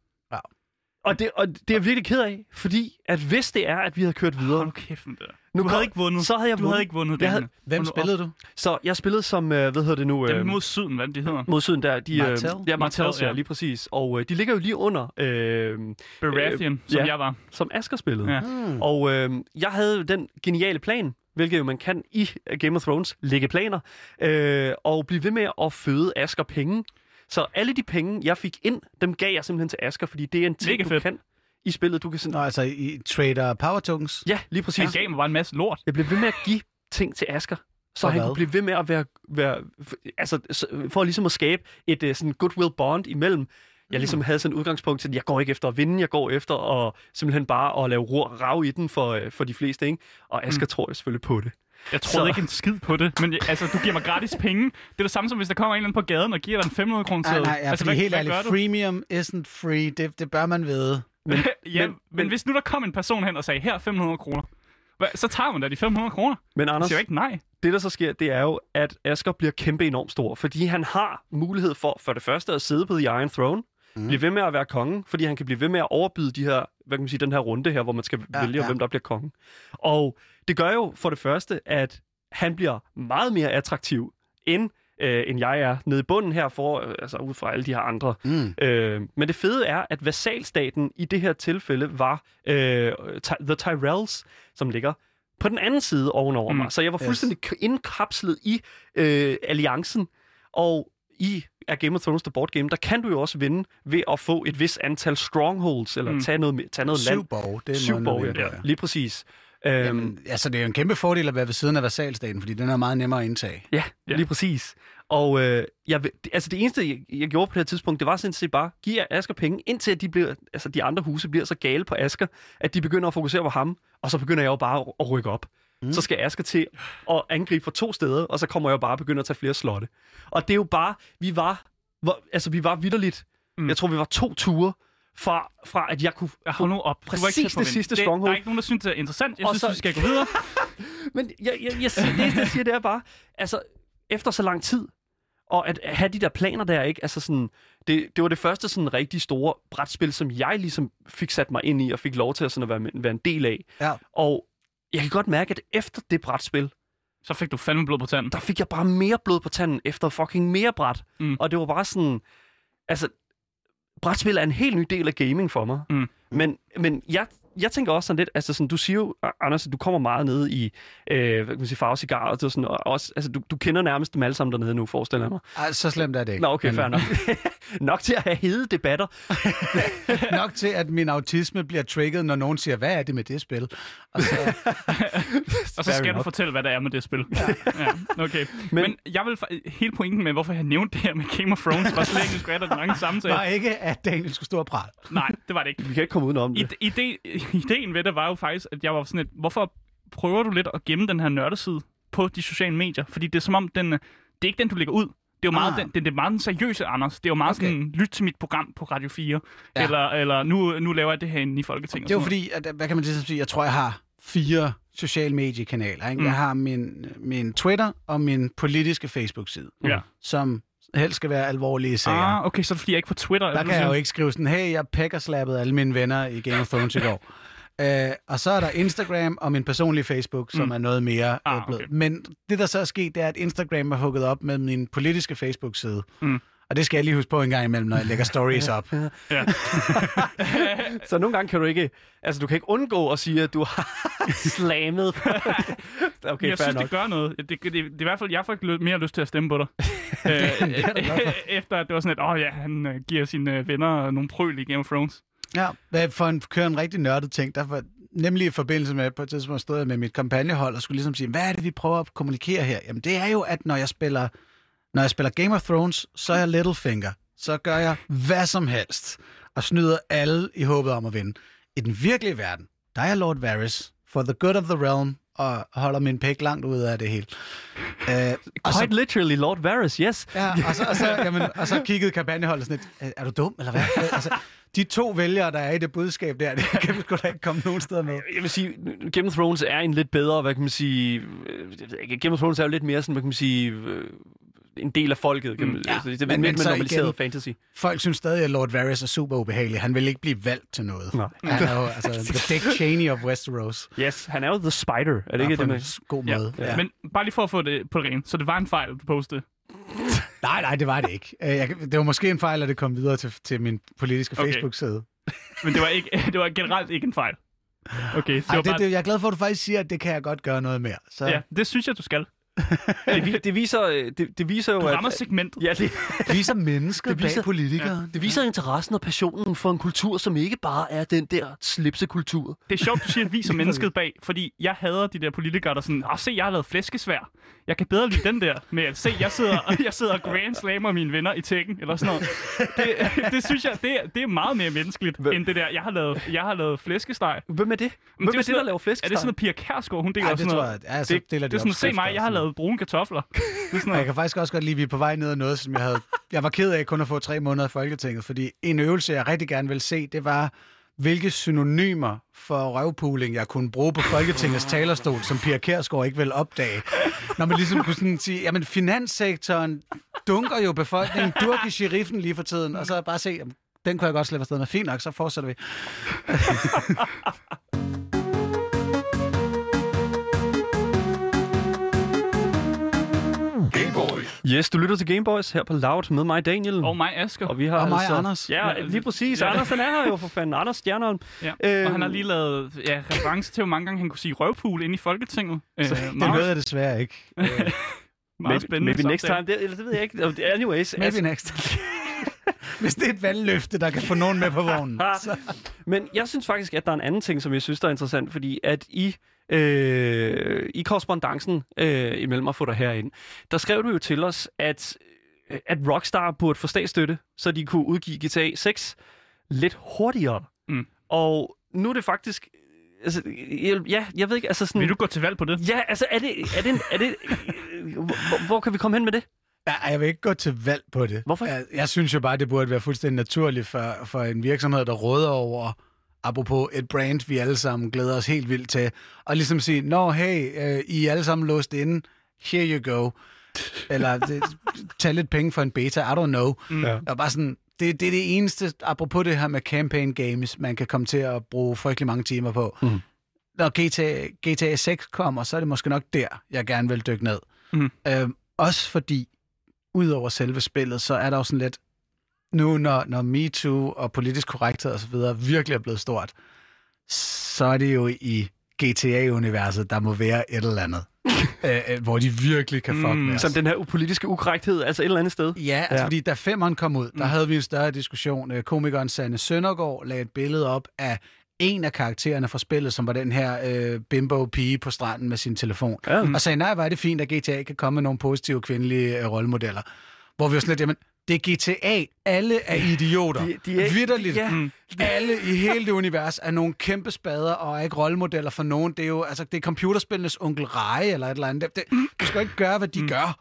Og det, og det er jeg virkelig ked af, fordi at hvis det er, at vi havde kørt videre, Hold nu kæft det. Nu Du havde ikke vundet. så havde jeg Du vundet. havde ikke vundet Jeg den. havde- Hvem nu op. spillede du? Så jeg spillede som, øh, hvad hedder det nu? Dem Øh, mod syden, hvad de hedder. mod syden der. De, øh, Martell? ja, Martell, Martell, ja. lige præcis. Og øh, de ligger jo lige under, øh, Baratheon, som ja. jeg var. som Asger spillede. Ja. Hmm. Og øh, jeg havde den geniale plan, hvilket jo man kan i Game of Thrones, lægge planer, øh, og blive ved med at føde Asger penge. Så alle de penge, jeg fik ind, dem gav jeg simpelthen til Asger, fordi det er en ting, du fedt. kan i spillet. Du kan sådan... Nå, altså i trader power tokens. Ja, lige præcis. Han gav mig bare en masse lort. Jeg blev ved med at give ting til Asger, så For han hvad? kunne blive ved med at være, være altså for ligesom at skabe et uh, sådan goodwill bond imellem. Jeg ligesom havde sådan et udgangspunkt til, at jeg går ikke efter at vinde, jeg går efter at simpelthen bare at lave rav i den for, øh, for de fleste, ikke? Og Asger mm. tror jeg selvfølgelig på det. Jeg troede Så- ikke en skid på det, men altså, du giver mig gratis penge. Det er det samme som, hvis der kommer en eller anden på gaden og giver dig en 500 kroner Nej, til. nej, ja, altså, fordi helt hvad ærligt, freemium isn't free. Det, det bør man vide. ja, men, men- men, men, hvis nu der kom en person hen og sagde, her er 500 kroner, hvad, så tager man da de 500 kroner. Men Anders, siger ikke nej. det der så sker, det er jo, at Asger bliver kæmpe enormt stor, fordi han har mulighed for, for det første, at sidde på The Iron Throne, mm. blive ved med at være konge, fordi han kan blive ved med at overbyde de her, hvad kan man sige, den her runde her, hvor man skal Ja, vælge, ja. hvem der bliver konge. Og det gør jo for det første, at han bliver meget mere attraktiv, end, øh, end jeg er nede i bunden her, for, øh, altså ud fra alle de her andre. Mm. Øh, men det fede er, at vasalstaten i det her tilfælde var øh, The Tyrells, som ligger på den anden side ovenover Mm. mig. Så jeg var Yes. fuldstændig k- indkapslet i øh, alliancen, og i er Game of Thrones The Board Game, der kan du jo også vinde ved at få et vis antal strongholds, eller Mm. tage noget, tage noget Syv land. borg, det er Syv borg, ja. Lige præcis. Øhm, Jamen, altså, det er jo en kæmpe fordel at være ved siden af vasalstaten, fordi den er meget nemmere at indtage. Ja, Ja. lige præcis. Og øh, jeg, altså det eneste, jeg, jeg gjorde på det her tidspunkt, det var sådan set bare, give Asger penge, indtil at de, bliver, altså de andre huse bliver så gale på Asger, at de begynder at fokusere på ham, og så begynder jeg jo bare at, at rykke op. Mm. Så skal Asger til at angribe fra to steder, og så kommer jeg bare og begynder at tage flere slotte. Og det er jo bare, vi var, hvor, altså vi var vidderligt, Mm. jeg tror vi var to ture fra, fra at jeg kunne få hold nu op. Du var ikke præcis det sidste det, stronghold. Der er ikke nogen, der synes, det er interessant. Jeg Og synes, så- vi skal gå videre. Men jeg, jeg, jeg, siger- det jeg siger, det er bare, altså, efter så lang tid, og at have de der planer der, ikke? Altså sådan, det, det var det første sådan rigtig store brætspil, som jeg ligesom fik sat mig ind i, og fik lov til at, sådan at være, være en del af. Ja. Og jeg kan godt mærke, at efter det brætspil, Så fik du fandme blod på tanden. der fik jeg bare mere blod på tanden, efter fucking mere bræt. Mm. Og det var bare sådan, altså, brætspil er en helt ny del af gaming for mig. Mm. Men, men jeg, jeg tænker også sådan lidt, altså sådan, du siger jo, Anders, at du kommer meget ned i, øh, hvad kan man sige, farvecigarer, og, sådan, og også, altså, du, du kender nærmest dem alle sammen dernede nu, forestiller jeg mig. Ej, så slemt er det ikke. Nå, okay, Men fair nok. nok til at have hede debatter. nok til, at min autisme bliver trigget, når nogen siger, hvad er det med det spil? Og så, Og så skal du fortælle, hvad der er med det spil. Ja. ja okay. Men, Men- jeg vil hele pointen med, hvorfor jeg nævnte det her med Game of Thrones, var slet ikke, vi skulle have den lange samtale. var ikke, at Daniel skulle stå og prale. Nej, det var det ikke. Vi kan ikke komme udenom det. I, ide, ideen ved det var jo faktisk, at jeg var sådan lidt, hvorfor prøver du lidt at gemme den her nørdeside på de sociale medier? Fordi det er som om, den, øh, det er ikke den, du lægger ud. Det er jo meget, Ah. den, det, det er meget den seriøse, Anders. Det er jo meget Okay. sådan, lyt til mit program på Radio 4. Ja. Eller, eller nu, nu laver jeg det her inde i Folketinget. Det er jo fordi, at, hvad kan man ligesom sige, jeg tror, jeg har fire sociale mediekanaler. Ikke? Mm. Jeg har min, min Twitter og min politiske Facebook-side. Ja. som helst skal være alvorlige sager. Ah, okay, så er det fordi, jeg ikke på Twitter. Der kan jeg jo ikke skrive sådan, hey, jeg pekkerslappede alle mine venner i Game of Thrones i går. Uh, og så er der Instagram og min personlige Facebook, som Mm. er noget mere Ah, ah, blød. okay. Men det, der så er sket, det er, at Instagram er hugget op med min politiske Facebook-side. Mm. Og det skal jeg lige huske på en gang imellem, når jeg lægger stories op. Ja. Så nogle gange kan du ikke, altså du kan ikke undgå at sige, at du har slammet. okay, jeg synes, nok. det gør noget. Det, det, det, det er i hvert fald, jeg får ikke mere lyst til at stemme på dig. Øh, Efter at det var sådan et, åh oh, ja, han øh, giver sine øh, venner nogle prøl i Game of Thrones. Ja, hvad- for en køre en rigtig nørdet ting, der var, nemlig i forbindelse med, på et tidspunkt stod jeg med mit kampagnehold og skulle ligesom sige, hvad er det, vi prøver at kommunikere her? Jamen det er jo, at når jeg spiller, når jeg spiller Game of Thrones, så er jeg Littlefinger. Så gør jeg hvad som helst og snyder alle i håbet om at vinde. I den virkelige verden, der er jeg Lord Varys for the good of the realm og holder min pæk langt ud af det hele. Uh, og så Quite literally, Lord Varys, yes. Ja, og så, og så, jamen, og så kiggede kampagneholdet sådan lidt, er du dum, eller hvad? altså, de to vælgere, der er i det budskab der, det kan vi sgu da ikke komme nogen steder med. Jeg vil sige, Game of Thrones er en lidt bedre, hvad kan man sige... øh, Game of Thrones er jo lidt mere sådan, hvad kan man sige... en del af folket. Kan man, ja. altså, det er Men- lidt mere normaliseret igen- fantasy. Folk synes stadig, at Lord Varys er super ubehagelig. Han vil ikke blive valgt til noget. Nej. Han er jo altså, the Dick Cheney of Westeros. Yes, han er jo The Spider. Er det Ja, ikke på det en med? god Ja. måde. Ja. Men bare lige for at få det på det rene. Så det var en fejl, du postede. Nej, nej, det var det ikke. Øh, Jeg, det var måske en fejl, at det kom videre til, til min politiske Okay. Facebook-side. Men det var, ikke, det var generelt ikke en fejl. Okay, så Ej, det, bare... det, jeg er glad for, at du faktisk siger, at det kan jeg godt gøre noget mere. Så, Ja, det synes jeg, du skal. Det, det, viser, øh, det, det viser jo, Du rammer at... segmentet. Ja, det, viser mennesket Det viser- bag politikere. det viser interessen og passionen for en kultur, som ikke bare er den der slipsekultur. Det er sjovt, du siger, at viser mennesket bag, fordi jeg hader de der politikere, der sådan, åh, se, jeg har lavet flæskesvær. Jeg kan bedre lide den der med at se, jeg sidder, jeg sidder og grand slammer mine venner i tækken, eller sådan noget. Det, det synes jeg, det, er- det er meget mere menneskeligt, Hvem? end det der, jeg har lavet, jeg har lavet flæskesteg. Hvem er det? Hvem det er er det, sådan der laver Er flæskesteg? det sådan noget Pia Kærsgaard, hun deler Ja, sådan det tror noget? jeg. Ja, så det, deler det de er sådan, se mig, jeg har sådan lavet brune kartofler. Det er sådan jeg kan faktisk også godt lide, at vi er på vej ned ad noget, som jeg havde... Jeg var ked af kun at få tre måneder i Folketinget, fordi en øvelse, jeg rigtig gerne ville se, det var, hvilke synonymer for røvpuling, jeg kunne bruge på Folketingets talerstol, som Pia Kærsgaard ikke vil opdage. Når man ligesom kunne sådan sige, jamen finanssektoren dunker jo befolkningen, durk i sheriffen lige for tiden, og så bare se, den kunne jeg godt slippe afsted med. Fint nok, så fortsætter vi. Yes, du lytter til Gameboys her på Loud med mig, Daniel. Og mig, Asger. og vi har Og mig, altså... Anders. Ja, lige præcis. ja. Anders, han er her jo for fanden. Anders Stjernholm. Ja. Øhm, Og han har lige lavet ja, reference til, hvor mange gange han kunne sige røvpool inde i Folketinget. Øh, Det meget, ved jeg desværre ikke. meget maybe, spændende. maybe next time. Det, eller det ved jeg ikke. Anyways. Maybe altså- next. Hvis det er et valgløfte, der kan få nogen med på vognen. Så. Men jeg synes faktisk, at der er en anden ting, som jeg synes, der er interessant, fordi at i, øh, i korrespondancen øh, imellem at få dig herind, der skrev du jo til os, at, at Rockstar burde få statsstøtte, så de kunne udgive GTA 6 lidt hurtigere. Mm. Og nu er det faktisk... Altså, jeg, ja, jeg ved ikke, altså sådan... Vil du gå til valg på det? Ja, altså er det... Er det, er det hvor, hvor kan vi komme hen med det? Ja, jeg vil ikke gå til valg på det. Hvorfor? Jeg, jeg synes jo bare, det burde være fuldstændig naturligt for, for en virksomhed, der råder over, apropos et brand, vi alle sammen glæder os helt vildt til, og ligesom sige, nå hey, øh, I er alle sammen låst inde, here you go. Eller det, tag lidt penge for en beta, I don't know. Mm. Ja. Og bare sådan, det, det er det eneste, apropos det her med campaign games, man kan komme til at bruge frygtelig mange timer på. Mhm. Når GTA, GTA 6 kommer, så er det måske nok der, jeg gerne vil dykke ned. Mhm. Øhm, også fordi, ud over selve spillet, så er der jo sådan lidt, nu når, når MeToo og politisk korrekthed og så videre virkelig er blevet stort, så er det jo i GTA-universet, der må være et eller andet, øh, øh, hvor de virkelig kan fuck Mm, med os. Som den her politiske ukorrekthed, altså et eller andet sted. Ja, altså Ja. fordi da femmeren kom ud, der Mm. havde vi en større diskussion. Øh, Komikeren Sanne Søndergaard lagde et billede op af en af karaktererne fra spillet, som var den her øh, bimbo-pige på stranden med sin telefon. Ja. Og sagde, nej, hvor er det fint, at GTA kan komme med nogle positive kvindelige øh, rollemodeller. Hvor vi var sådan lidt, jamen, det er GTA. Alle er idioter. De- de er- Vitterligt. ja. Mm. Alle i hele det univers er nogle kæmpe spader og er ikke rollemodeller for nogen. Det er jo altså, det er computerspillenes onkel Rej eller et eller andet. Det, det, du skal ikke gøre, hvad de mm. gør.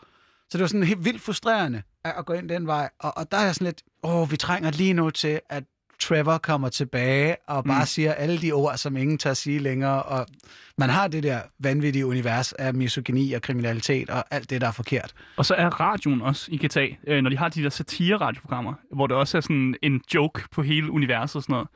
Så det var sådan helt vildt frustrerende at, at gå ind den vej. Og, og der er jeg sådan lidt, åh, vi trænger lige nu til, at Trevor kommer tilbage og bare mm. siger alle de ord, som ingen tør sige længere. Og man har det der vanvittige univers af misogyni og kriminalitet og alt det, der er forkert. Og så er radioen også i GTA, øh, når de har de der satire-radioprogrammer, hvor det også er sådan en joke på hele universet og sådan noget.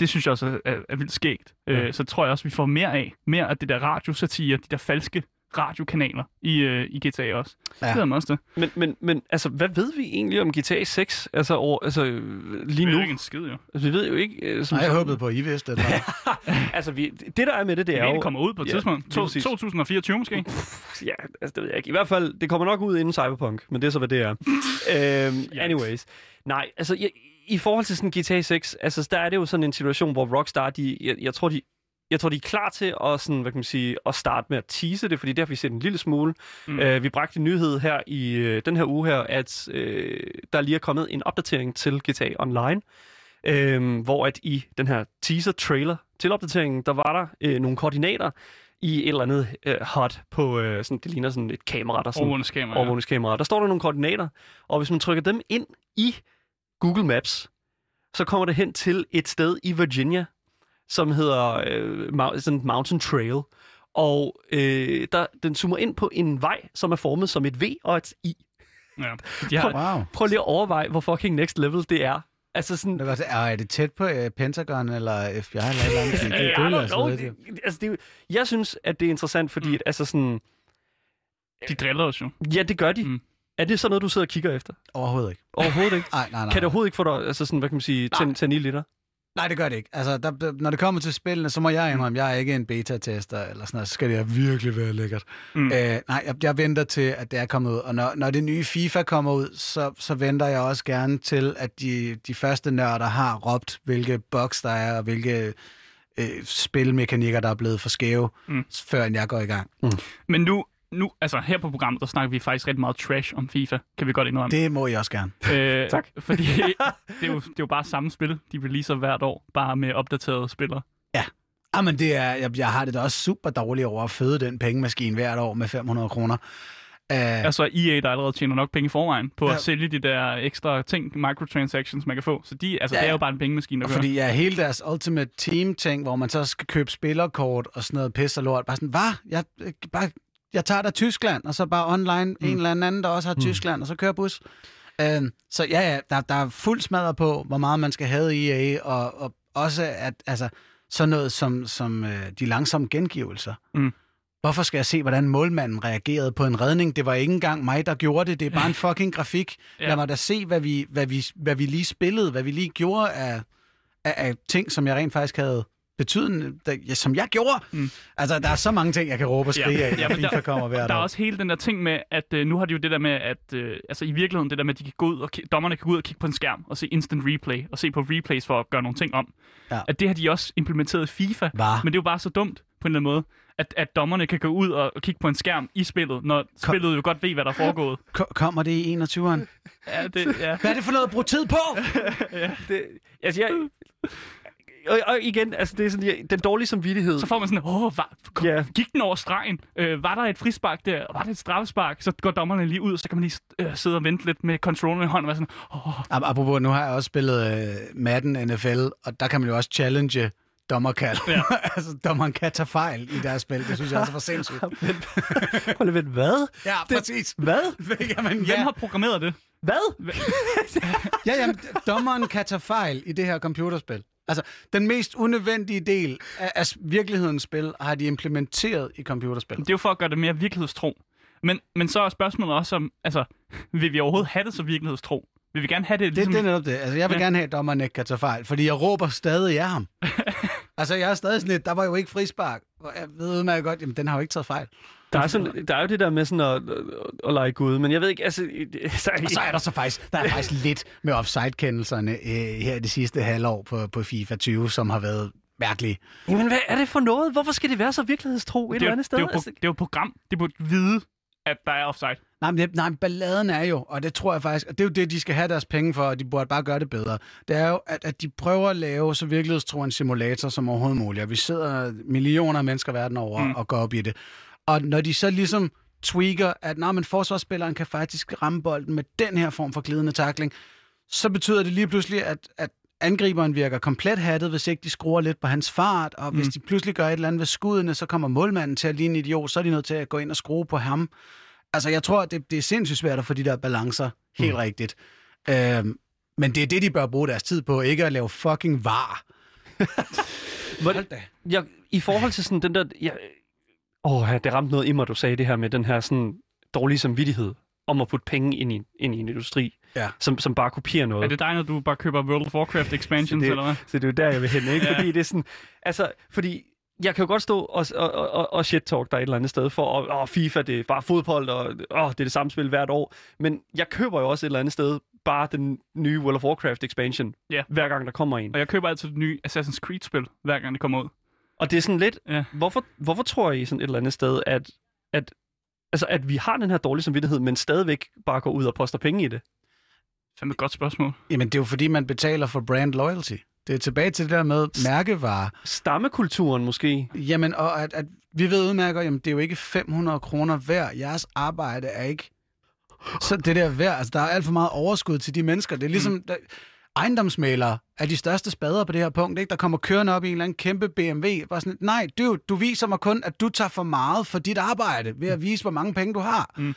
Det synes jeg også er, er, er vildt skægt. Ja. Øh, så tror jeg også, vi får mere af. Mere af det der radiosatire, de der falske radiokanaler i, øh, i GTA også. Ja. Det er også det. Men, men, men altså, hvad ved vi egentlig om GTA 6? Altså, over, altså lige Det er nu? jo ikke en skid, jo. Altså, vi ved jo ikke... Øh, som Nej, jeg sådan- håbede på, at I vidste det. Altså, vi, det der er med det, det er jo... det kommer ud på et Ja, tidspunkt. To, præcis. 2024 måske. Ja, altså, det ved jeg ikke. I hvert fald, det kommer nok ud inden Cyberpunk, men det er så, hvad det er. øhm, anyways. Nej, altså, jeg, i forhold til sådan GTA 6, altså, der er det jo sådan en situation, hvor Rockstar, de, jeg, jeg tror, de jeg tror, de er klar til at, sådan, hvad kan man sige, at starte med at tease det, fordi det har vi set en lille smule. Mm. Øh, vi bragte en nyhed her i øh, den her uge her, at øh, der lige er kommet en opdatering til GTA Online, øh, hvor at i den her teaser-trailer til opdateringen, der var der øh, nogle koordinater i et eller andet øh, hot på, øh, sådan, det ligner sådan et kamera, der sådan, Overvågningskamera. Ja. overvågningskamera. Der står der nogle koordinater, og hvis man trykker dem ind i Google Maps, så kommer det hen til et sted i Virginia, som hedder øh, sådan Mountain Trail. Og øh, der, den zoomer ind på en vej, som er formet som et V og et I. Ja. De har, Wow. Prøv lige at overveje, hvor fucking next level det er. Altså sådan... Det er, er, er det tæt på uh, Pentagon eller FBI eller et eller andet? Det, det, det, altså, det, altså, det, jeg synes, at det er interessant, fordi Mm. at, altså sådan... de driller os jo. Ja, det gør de. Mm. Er det sådan noget, du sidder og kigger efter? overhovedet ikke. Overhovedet ikke. Nej, nej, nej. Kan det overhovedet ikke få dig, altså sådan, hvad kan man sige, tænde, tænde i liter? Nej, det gør det ikke. Altså, der, når det kommer til spillene, så må jeg indrømme, jeg er ikke en beta-tester, eller sådan noget, så skal det virkelig være lækkert. Mm. Mm. Øh, nej, jeg, jeg venter til, at det er kommet ud, og når, når det nye FIFA kommer ud, så, så venter jeg også gerne til, at de, de første nørder har råbt, hvilke bugs der er, og hvilke øh, spilmekanikker, der er blevet for skæve, Mm. mm. før jeg går i gang. Men nu, nu, altså her på programmet, der snakker vi faktisk rigtig meget trash om FIFA. Kan vi godt indrømme. Det må jeg også gerne. Øh, Tak. Fordi det er, jo, det er jo bare samme spil. De releaser hvert år, bare med opdaterede spillere. Ah, men det er, jeg, jeg har det da også super dårligt over at føde den pengemaskine hvert år med 500 kroner. Uh, Altså EA, der allerede tjener nok penge i forvejen på Ja. at sælge de der ekstra ting, microtransactions, man kan få. Så de, altså, Ja, det er ja. jo bare en pengemaskine, der kører. Fordi ja, hele deres Ultimate Team-ting, hvor man så skal købe spillerkort og sådan noget pis og lort, bare sådan, hvad? Jeg, øh, bare, jeg tager da Tyskland, og så bare online mm. en eller anden, der også har Tyskland, og så kører bus. Uh, så ja, ja, der, der er fuld smadret på, hvor meget man skal have i EA, og, og også at, altså, sådan noget som, som øh, de langsomme gengivelser. Mm. Hvorfor skal jeg se, hvordan målmanden reagerede på en redning? Det var ikke engang mig, der gjorde det. Det er bare en fucking grafik. Ja. Lad mig da se, hvad vi, hvad, vi, hvad vi lige spillede, hvad vi lige gjorde af, af, af ting, som jeg rent faktisk havde betydende, der, ja, som jeg gjorde. Mm. Altså, der er så mange ting, jeg kan råbe og skrige Ja. af, Ja, FIFA kommer hvert Der er også hele den der ting med, at øh, nu har de jo det der med, at øh, altså i virkeligheden det der med, at de kan gå ud og dommerne kan gå ud og kigge på en skærm og se instant replay og se på replays for at gøre nogle ting om. Ja. At det har de også implementeret i FIFA. Var. Men det er jo bare så dumt på en eller anden måde, at, at dommerne kan gå ud og, og kigge på en skærm i spillet, når Kom. spillet jo godt ved, hvad der er foregået. Ko- Kommer det i 21'eren? Ja, det, ja. Hvad er det for noget at bruge tid på? Det, altså, jeg, og, og igen, altså, det er sådan, jeg, den dårlige samvittighed. Så får man sådan, åh, var, kom, Ja. gik den over stregen? Øh, var der et frispark der? Var der et straffespark? Så går dommerne lige ud, og så kan man lige øh, sidde og vente lidt med controlleren i hånden og være sådan, åh, Ap- Apropos, nu har jeg også spillet øh, Madden NFL, og der kan man jo også challenge dommerkald. Ja. altså, dommeren kan tage fejl i deres spil. Det synes jeg også var sindssygt. Prøv lige hvad? Ja, Det- præcis. Hvad? Jamen, hvem ja. har programmeret det? Hvad? ja, jamen, dommeren kan tage fejl i det her computerspil. Altså, den mest unødvendige del af, af virkelighedens spil har de implementeret i computerspil. Det er jo for at gøre det mere virkelighedstro. Men, men så er spørgsmålet også om, altså, vil vi overhovedet have det så virkelighedstro? Vil vi gerne have det Det, ligesom... det er netop det. Altså, jeg vil ja. gerne have, at dommeren ikke kan tage fejl, fordi jeg råber stadig af ham. altså, jeg er stadig sådan lidt, der var jo ikke frispark. Og jeg ved udmærket godt, jamen, den har jo ikke taget fejl. Der er, sådan, der er jo det der med sådan at, at, at lege Gud, men jeg ved ikke, altså... det- Så, Og så er der så faktisk, der er faktisk lidt med offside-kendelserne øh, her det sidste halvår på, på FIFA 20, som har været mærkelige. Jamen, hvad er det for noget? Hvorfor skal det være så virkelighedstro et det, er, eller jo- andet det, sted? er jo, pro- Altså, det er jo et program. Det burde vide, at der er offside. Nej, men, det, nej, balladen er jo, og det tror jeg faktisk, og det er jo det, de skal have deres penge for, og de burde bare gøre det bedre. Det er jo, at, at de prøver at lave så virkelighedstro en simulator som overhovedet muligt, og vi sidder millioner af mennesker verden over mm. og går op i det. Og når de så ligesom tweaker, at nej, men forsvarsspilleren kan faktisk ramme bolden med den her form for glidende takling, så betyder det lige pludselig, at, at angriberen virker komplet hattet, hvis ikke de skruer lidt på hans fart, og hvis Mm. de pludselig gør et eller andet ved skuddene, så kommer målmanden til at ligne en idiot, så er de nødt til at gå ind og skrue på ham. Altså, jeg tror, det, det er sindssygt svært at få de der balancer helt mm. rigtigt. Øhm, men det er det, de bør bruge deres tid på, ikke at lave fucking var. Da. jeg, I forhold til sådan den der... Jeg, åh, det ramte noget i mig, du sagde det her med den her sådan dårlige samvittighed om at putte penge ind i, ind i en industri, Ja. som, som bare kopierer noget. Er det dig, når du bare køber World of Warcraft expansions, det- eller hvad? Så det er jo der, jeg vil hen, ikke? Ja. Fordi det er sådan... Altså, fordi jeg kan jo godt stå og, og, og, og shit-talk der et eller andet sted for, og, og FIFA, det er bare fodbold, og åh, det er det samme spil hvert år. Men jeg køber jo også et eller andet sted bare den nye World of Warcraft expansion, Ja. hver gang der kommer en. Og jeg køber altid det nye Assassin's Creed-spil, hver gang det kommer ud. Og det er sådan lidt, Ja. hvorfor, hvorfor tror I sådan et eller andet sted, at, at, altså, at vi har den her dårlige samvittighed, men stadigvæk bare går ud og poster penge i det? Fandme et godt spørgsmål. Jamen, det er jo fordi, man betaler for brand loyalty. Det er tilbage til det der med mærkevarer. Stammekulturen måske? Jamen, og at, at vi ved udmærker, jamen, det er jo ikke 500 kroner hver. Jeres arbejde er ikke så det der værd. Altså, der er alt for meget overskud til de mennesker. Det er ligesom... Der, ejendomsmalere er de største spader på det her punkt, ikke? Der kommer kørende op i en eller anden kæmpe BMW. Bare sådan, nej, du, du viser mig kun, at du tager for meget for dit arbejde, ved at vise, hvor mange penge du har. Mm.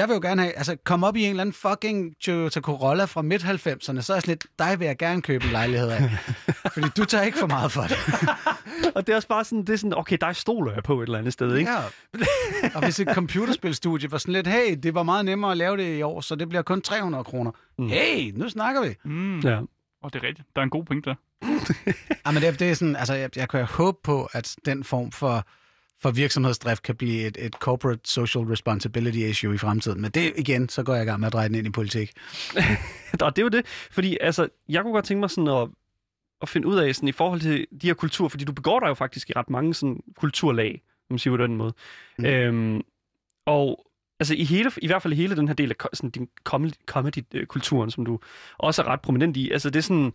Jeg vil jo gerne have, altså, komme op i en eller anden fucking Toyota Corolla fra midt-90'erne, så er jeg sådan lidt, dig vil jeg gerne købe en lejlighed af. Fordi du tager ikke for meget for det. Og det er også bare sådan, det er sådan, okay, der stoler jeg på et eller andet sted, ikke? Ja. Og hvis et computerspilstudie var sådan lidt, hey, det var meget nemmere at lave det i år, så det bliver kun 300 kroner. Mm. Hey, nu snakker vi. Mm. Ja. Og det er rigtigt. Der er en god point der. Ja, men det, er- det er sådan, altså, jeg, jeg kan håbe på, at den form for, for virksomhedsdrift kan blive et, et corporate social responsibility issue i fremtiden. Men det igen, så går jeg i gang med at dreje den ind i politik. Og det er jo det, fordi altså, jeg kunne godt tænke mig sådan at, at finde ud af sådan, i forhold til de her kulturer, fordi du begår dig jo faktisk i ret mange sådan, kulturlag, om man siger på den måde. Mm. Øhm, og altså i, hele, i hvert fald i hele den her del af sådan, din comedy- comedy-kulturen, som du også er ret prominent i, altså det er sådan,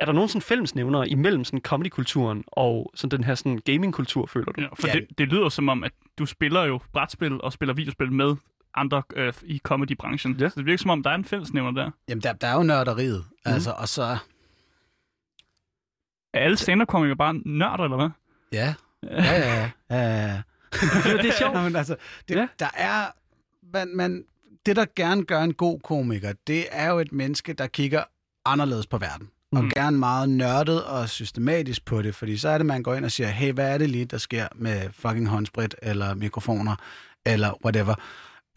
er der nogen sådan fællesnævnere imellem sådan comedy-kulturen og sådan den her sådan gaming-kultur, føler du? Ja, for Ja. det, det lyder som om, at du spiller jo brætspil og spiller videospil med andre øh, i comedy-branchen. Ja. Så det virker som om, der er en fællesnævner der. Jamen, der, der er jo nørderiet. Mm. Altså, og så... Er alle stand-up-komikere bare nørder, eller hvad? Ja, ja, ja. ja, ja. det er sjovt. Nå, men altså, det, ja. der er... Man, man, det, der gerne gør en god komiker, det er jo et menneske, der kigger anderledes på verden. Mm. Og gerne meget nørdet og systematisk på det, fordi så er det, man går ind og siger, hey, hvad er det lige, der sker med fucking håndsprit, eller mikrofoner, eller whatever.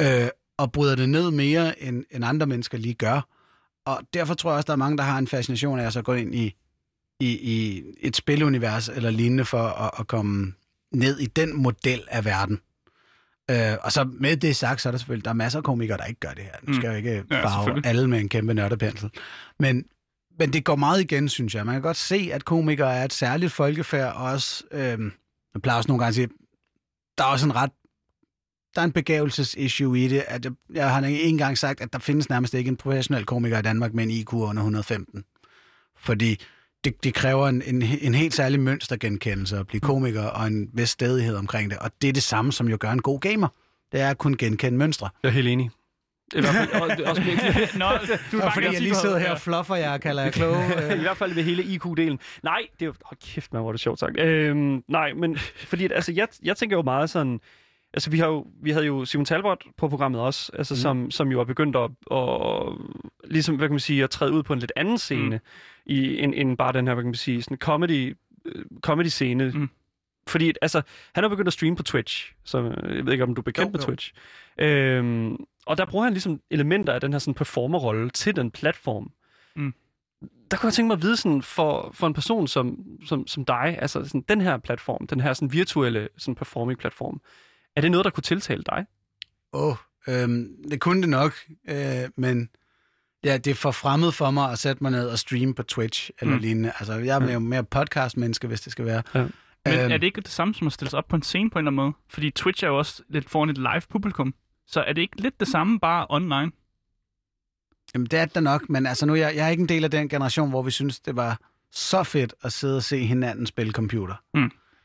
Øh, og bryder det ned mere, end, end andre mennesker lige gør. Og derfor tror jeg også, der er mange, der har en fascination af at så gå ind i, i, i et spilunivers eller lignende for at, at komme ned i den model af verden. Øh, og så med det sagt, så er der selvfølgelig, der er masser af komikere, der ikke gør det her. Nu Mm. skal jeg jo ikke Ja, farve selvfølgelig. alle med en kæmpe nørdepensel. Men, men det går meget igen, synes jeg. Man kan godt se, at komikere er et særligt folkefærd, og også, øh, jeg plejer også nogle gange at sige, der er også en ret der er en begævelsesissue i det. At jeg, jeg har ikke engang sagt, at der findes nærmest ikke en professionel komiker i Danmark med en IQ under 115. Fordi det, det kræver en, en, en helt særlig mønstergenkendelse at blive komiker og en vis stedighed omkring det. Og det er det samme, som jo gør en god gamer. Det er at kunne genkende mønstre. Jeg er helt enig. I hvert fald, også med, Nå, du er fordi jeg lige sidder her og fluffer jer og kalder jer kloge. I Øh. hvert fald ved hele IQ-delen. Nej, det er jo... Hold kæft, man, hvor er det sjovt sagt. Øhm, nej, men fordi, altså, jeg, jeg tænker jo meget sådan... Altså, vi, har jo, vi havde jo Simon Talbot på programmet også, altså, mm. som, som jo er begyndt at, at, ligesom, hvad kan man sige, at træde ud på en lidt anden scene, mm. i, end, end bare den her, hvad kan man sige, sådan comedy, øh, comedy-scene. Mm. Fordi, altså, han er begyndt at streame på Twitch, så jeg ved ikke, om du er bekendt Jo, med jo. Twitch. Øhm, og der bruger han ligesom elementer af den her sådan performerrolle til den platform. Mm. Der kunne jeg tænke mig at vide sådan, for, for en person som, som, som dig, altså sådan, den her platform, den her sådan, virtuelle sådan, performing-platform, er det noget, der kunne tiltale dig? Åh, oh, øhm, det kunne det nok, øh, men ja, det er for fremmed for mig at sætte mig ned og streame på Twitch eller Mm. lignende. Altså, jeg er mere, mere podcast-menneske, hvis det skal være. Ja. Men Øhm, er det ikke det samme som at stille sig op på en scene på en eller anden måde? Fordi Twitch er jo også lidt foran et live publikum. Så er det ikke lidt det samme, bare online? Jamen, det er det nok, men altså nu, jeg, jeg er ikke en del af den generation, hvor vi synes, det var så fedt at sidde og se hinanden spille computer.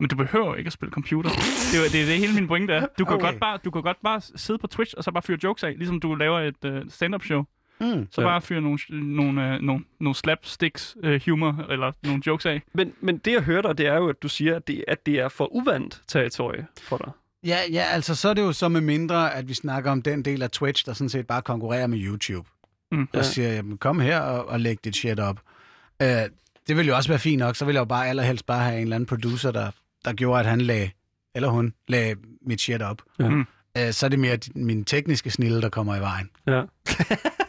Men du behøver ikke at spille computer. Det er det, er det hele min pointe er. Du kan, Okay. godt bare, du kan godt bare sidde på Twitch og så bare fyre jokes af, ligesom du laver et uh, stand-up show. Mm. Så Ja. bare fyre nogle, nogle, uh, nogle, nogle slapsticks uh, humor eller nogle jokes af. Men, men det, jeg hører dig, det er jo, at du siger, at det, at det er for uvandt territorie for dig. Ja, ja, altså så er det jo så med mindre, at vi snakker om den del af Twitch, der sådan set bare konkurrerer med YouTube. Mm. Jeg Ja. siger, jamen, kom her og, og læg dit shit op. Uh, det ville jo også være fint nok, så ville jeg jo bare allerhelst bare have en eller anden producer, der, der gjorde, at han lagde, eller hun, lagde mit shit op. Mm. Uh, så er det mere min tekniske snille, der kommer i vejen. Ja.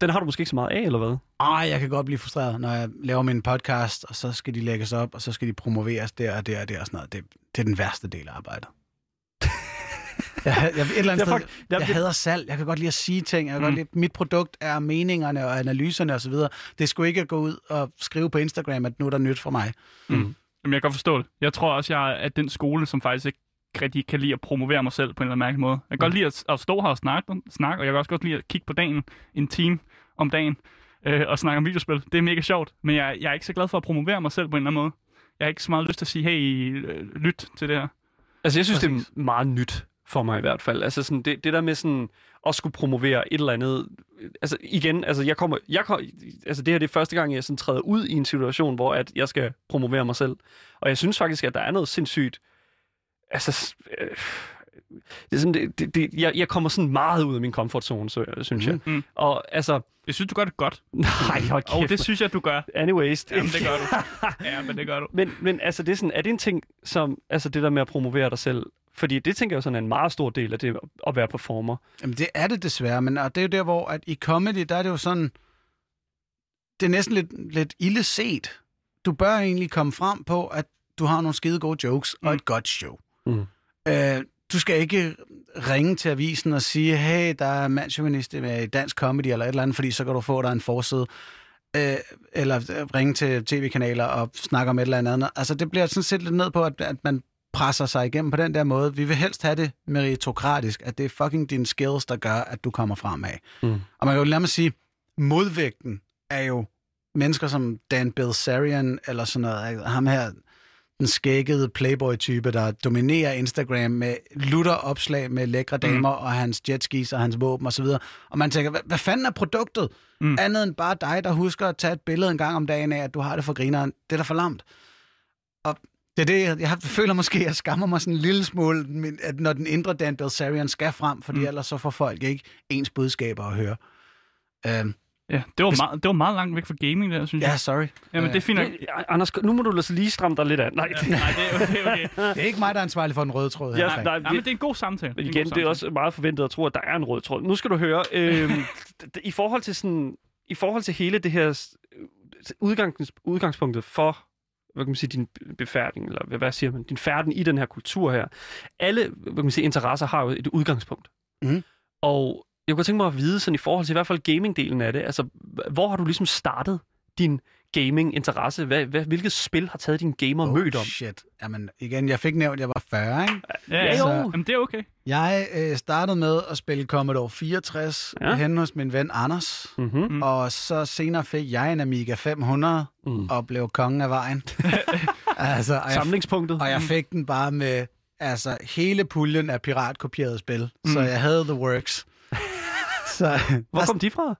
den har du måske ikke så meget af, eller hvad? Ej, jeg kan godt blive frustreret, når jeg laver min podcast, og så skal de lægges op, og så skal de promoveres der og der og der og sådan noget. Det, det er den værste del af arbejdet. jeg, jeg, et eller andet Det er sted, er- jeg hader salg. Jeg kan godt lide at sige ting. Jeg kan Mm. godt lide, mit produkt er meningerne og analyserne osv. Det skulle ikke at gå ud og skrive på Instagram, at nu er der nyt fra mig. Mm. Jamen, jeg kan godt forstå det. Jeg tror også, jeg er den skole, som faktisk ikke rigtig kan lide at promovere mig selv på en eller anden mærkelig måde. Jeg kan godt lide at, at stå her og snakke, snakke, og jeg kan også godt lide at kigge på dagen, en time om dagen, øh, og snakke om videospil. Det er mega sjovt, men jeg, jeg er ikke så glad for at promovere mig selv på en eller anden måde. Jeg har ikke så meget lyst til at sige, hey, øh, lyt til det her. Altså, jeg synes, Præcis. det er meget nyt for mig i hvert fald. Altså, sådan, det, det der med sådan at skulle promovere et eller andet... Altså, igen, altså, jeg kommer, jeg kommer, altså, det her det er første gang, jeg sådan træder ud i en situation, hvor at jeg skal promovere mig selv. Og jeg synes faktisk, at der er noget sindssygt... Altså, øh, det er sådan, det, det, det, jeg, jeg kommer sådan meget ud af min comfort zone, så, synes jeg. Mm. Og altså... Jeg synes, du gør det godt. Nej, hold kæft. Og det synes jeg, du gør. Anyways. Jamen, det gør du. ja, men det gør du. Men, men altså, det er, sådan, er det en ting, som, altså det der med at promovere dig selv, fordi det tænker jeg sådan er en meget stor del af det at være performer. Jamen det er det desværre, men og det er jo der, hvor at i comedy, der er det jo sådan, det er næsten lidt, lidt ille set. Du bør egentlig komme frem på, at du har nogle skide gode jokes mm. og et godt show. Mm. Øh, du skal ikke ringe til avisen og sige, hey, der er mandsjuvenist med dansk comedy eller et eller andet, fordi så kan du få dig en forside. Øh, eller ringe til tv-kanaler og snakke om et eller andet. Altså, det bliver sådan set lidt ned på, at, at man presser sig igennem på den der måde. Vi vil helst have det meritokratisk, at det er fucking dine skills, der gør, at du kommer fremad. Mm. Og man kan jo lade mig sige, modvægten er jo mennesker som Dan Bilzerian, eller sådan noget. Ham her, den skækkede playboy-type, der dominerer Instagram med lutter opslag med lækre damer mm. og hans jetskis og hans våben osv. Og, og man tænker, hvad, hvad fanden er produktet? Mm. Andet end bare dig, der husker at tage et billede en gang om dagen af, at du har det for grineren. Det er da for lamt. Og det er det, jeg føler måske, at jeg skammer mig sådan en lille smule, at når den indre Dan Bilzerian skal frem, fordi mm. ellers så får folk ikke ens budskaber at høre. Uh, Ja, det var, Hvis... meget, det var meget langt væk fra gaming der, synes jeg. Ja, sorry. Jamen, det er fint. Det, Anders, nu må du lade lige stramme dig lidt af. Nej, ja, nej det er okay, okay. det er ikke mig, der er ansvarlig for den røde tråd. Ja, nej, nej, nej, men det er en god samtale. Men igen, det er også meget forventet at tro, at der er en rød tråd. Nu skal du høre, øh, i forhold til sådan, i forhold til hele det her udgangs, udgangspunktet for hvad kan man sige, din befærding, eller hvad, hvad siger man, din færden i den her kultur her. Alle, hvad kan man sige, interesser har jo et udgangspunkt. Mm. Og jeg kunne tænke mig at vide, sådan i forhold til i hvert fald gaming-delen af det, altså, hvor har du ligesom startet din gaming-interesse? Hvad, hvad, hvilket spil har taget din gamer oh, mødt om? shit. Jamen, igen, jeg fik nævnt, at jeg var 40, ikke? Ja, ja jo. Jamen, det er okay. Jeg øh, startede med at spille Commodore 64 ja. hen hos min ven Anders. Mm-hmm. Mm. Og så senere fik jeg en Amiga 500 mm. og blev kongen af vejen. altså, og Samlingspunktet. Jeg, og jeg fik den bare med altså, hele puljen af piratkopierede spil. Mm. Så jeg havde the works. Så, Hvor kom de fra?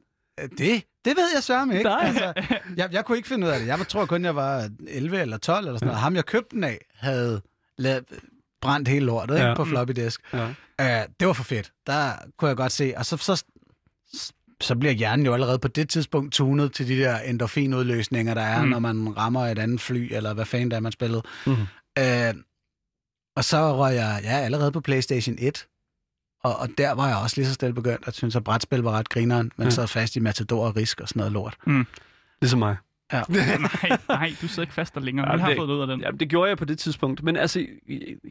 Det, det ved jeg sørme ikke. Nej. Altså, jeg, jeg kunne ikke finde ud af det. Jeg tror kun, jeg var 11 eller 12 eller sådan noget. Ham, jeg købte den af, havde lavet, brændt hele lortet ja. ikke, på floppy disk. Ja. Uh, det var for fedt. Der kunne jeg godt se. Og så, så, så bliver hjernen jo allerede på det tidspunkt tunet til de der endorfinudløsninger, der er, mm. når man rammer et andet fly, eller hvad fanden der er, man spillede. Mm. Uh, og så røg jeg ja, allerede på PlayStation 1. Og, og der var jeg også lige så stille begyndt at synes, at brætspil var ret grineren, men mm. sad fast i Matador og Risk og sådan noget lort. Mm. Ligesom mig. Ja. nej, nej, du sidder ikke fast der længere. Ja, Vi har det, fået ud af den. Ja, det gjorde jeg på det tidspunkt. Men altså,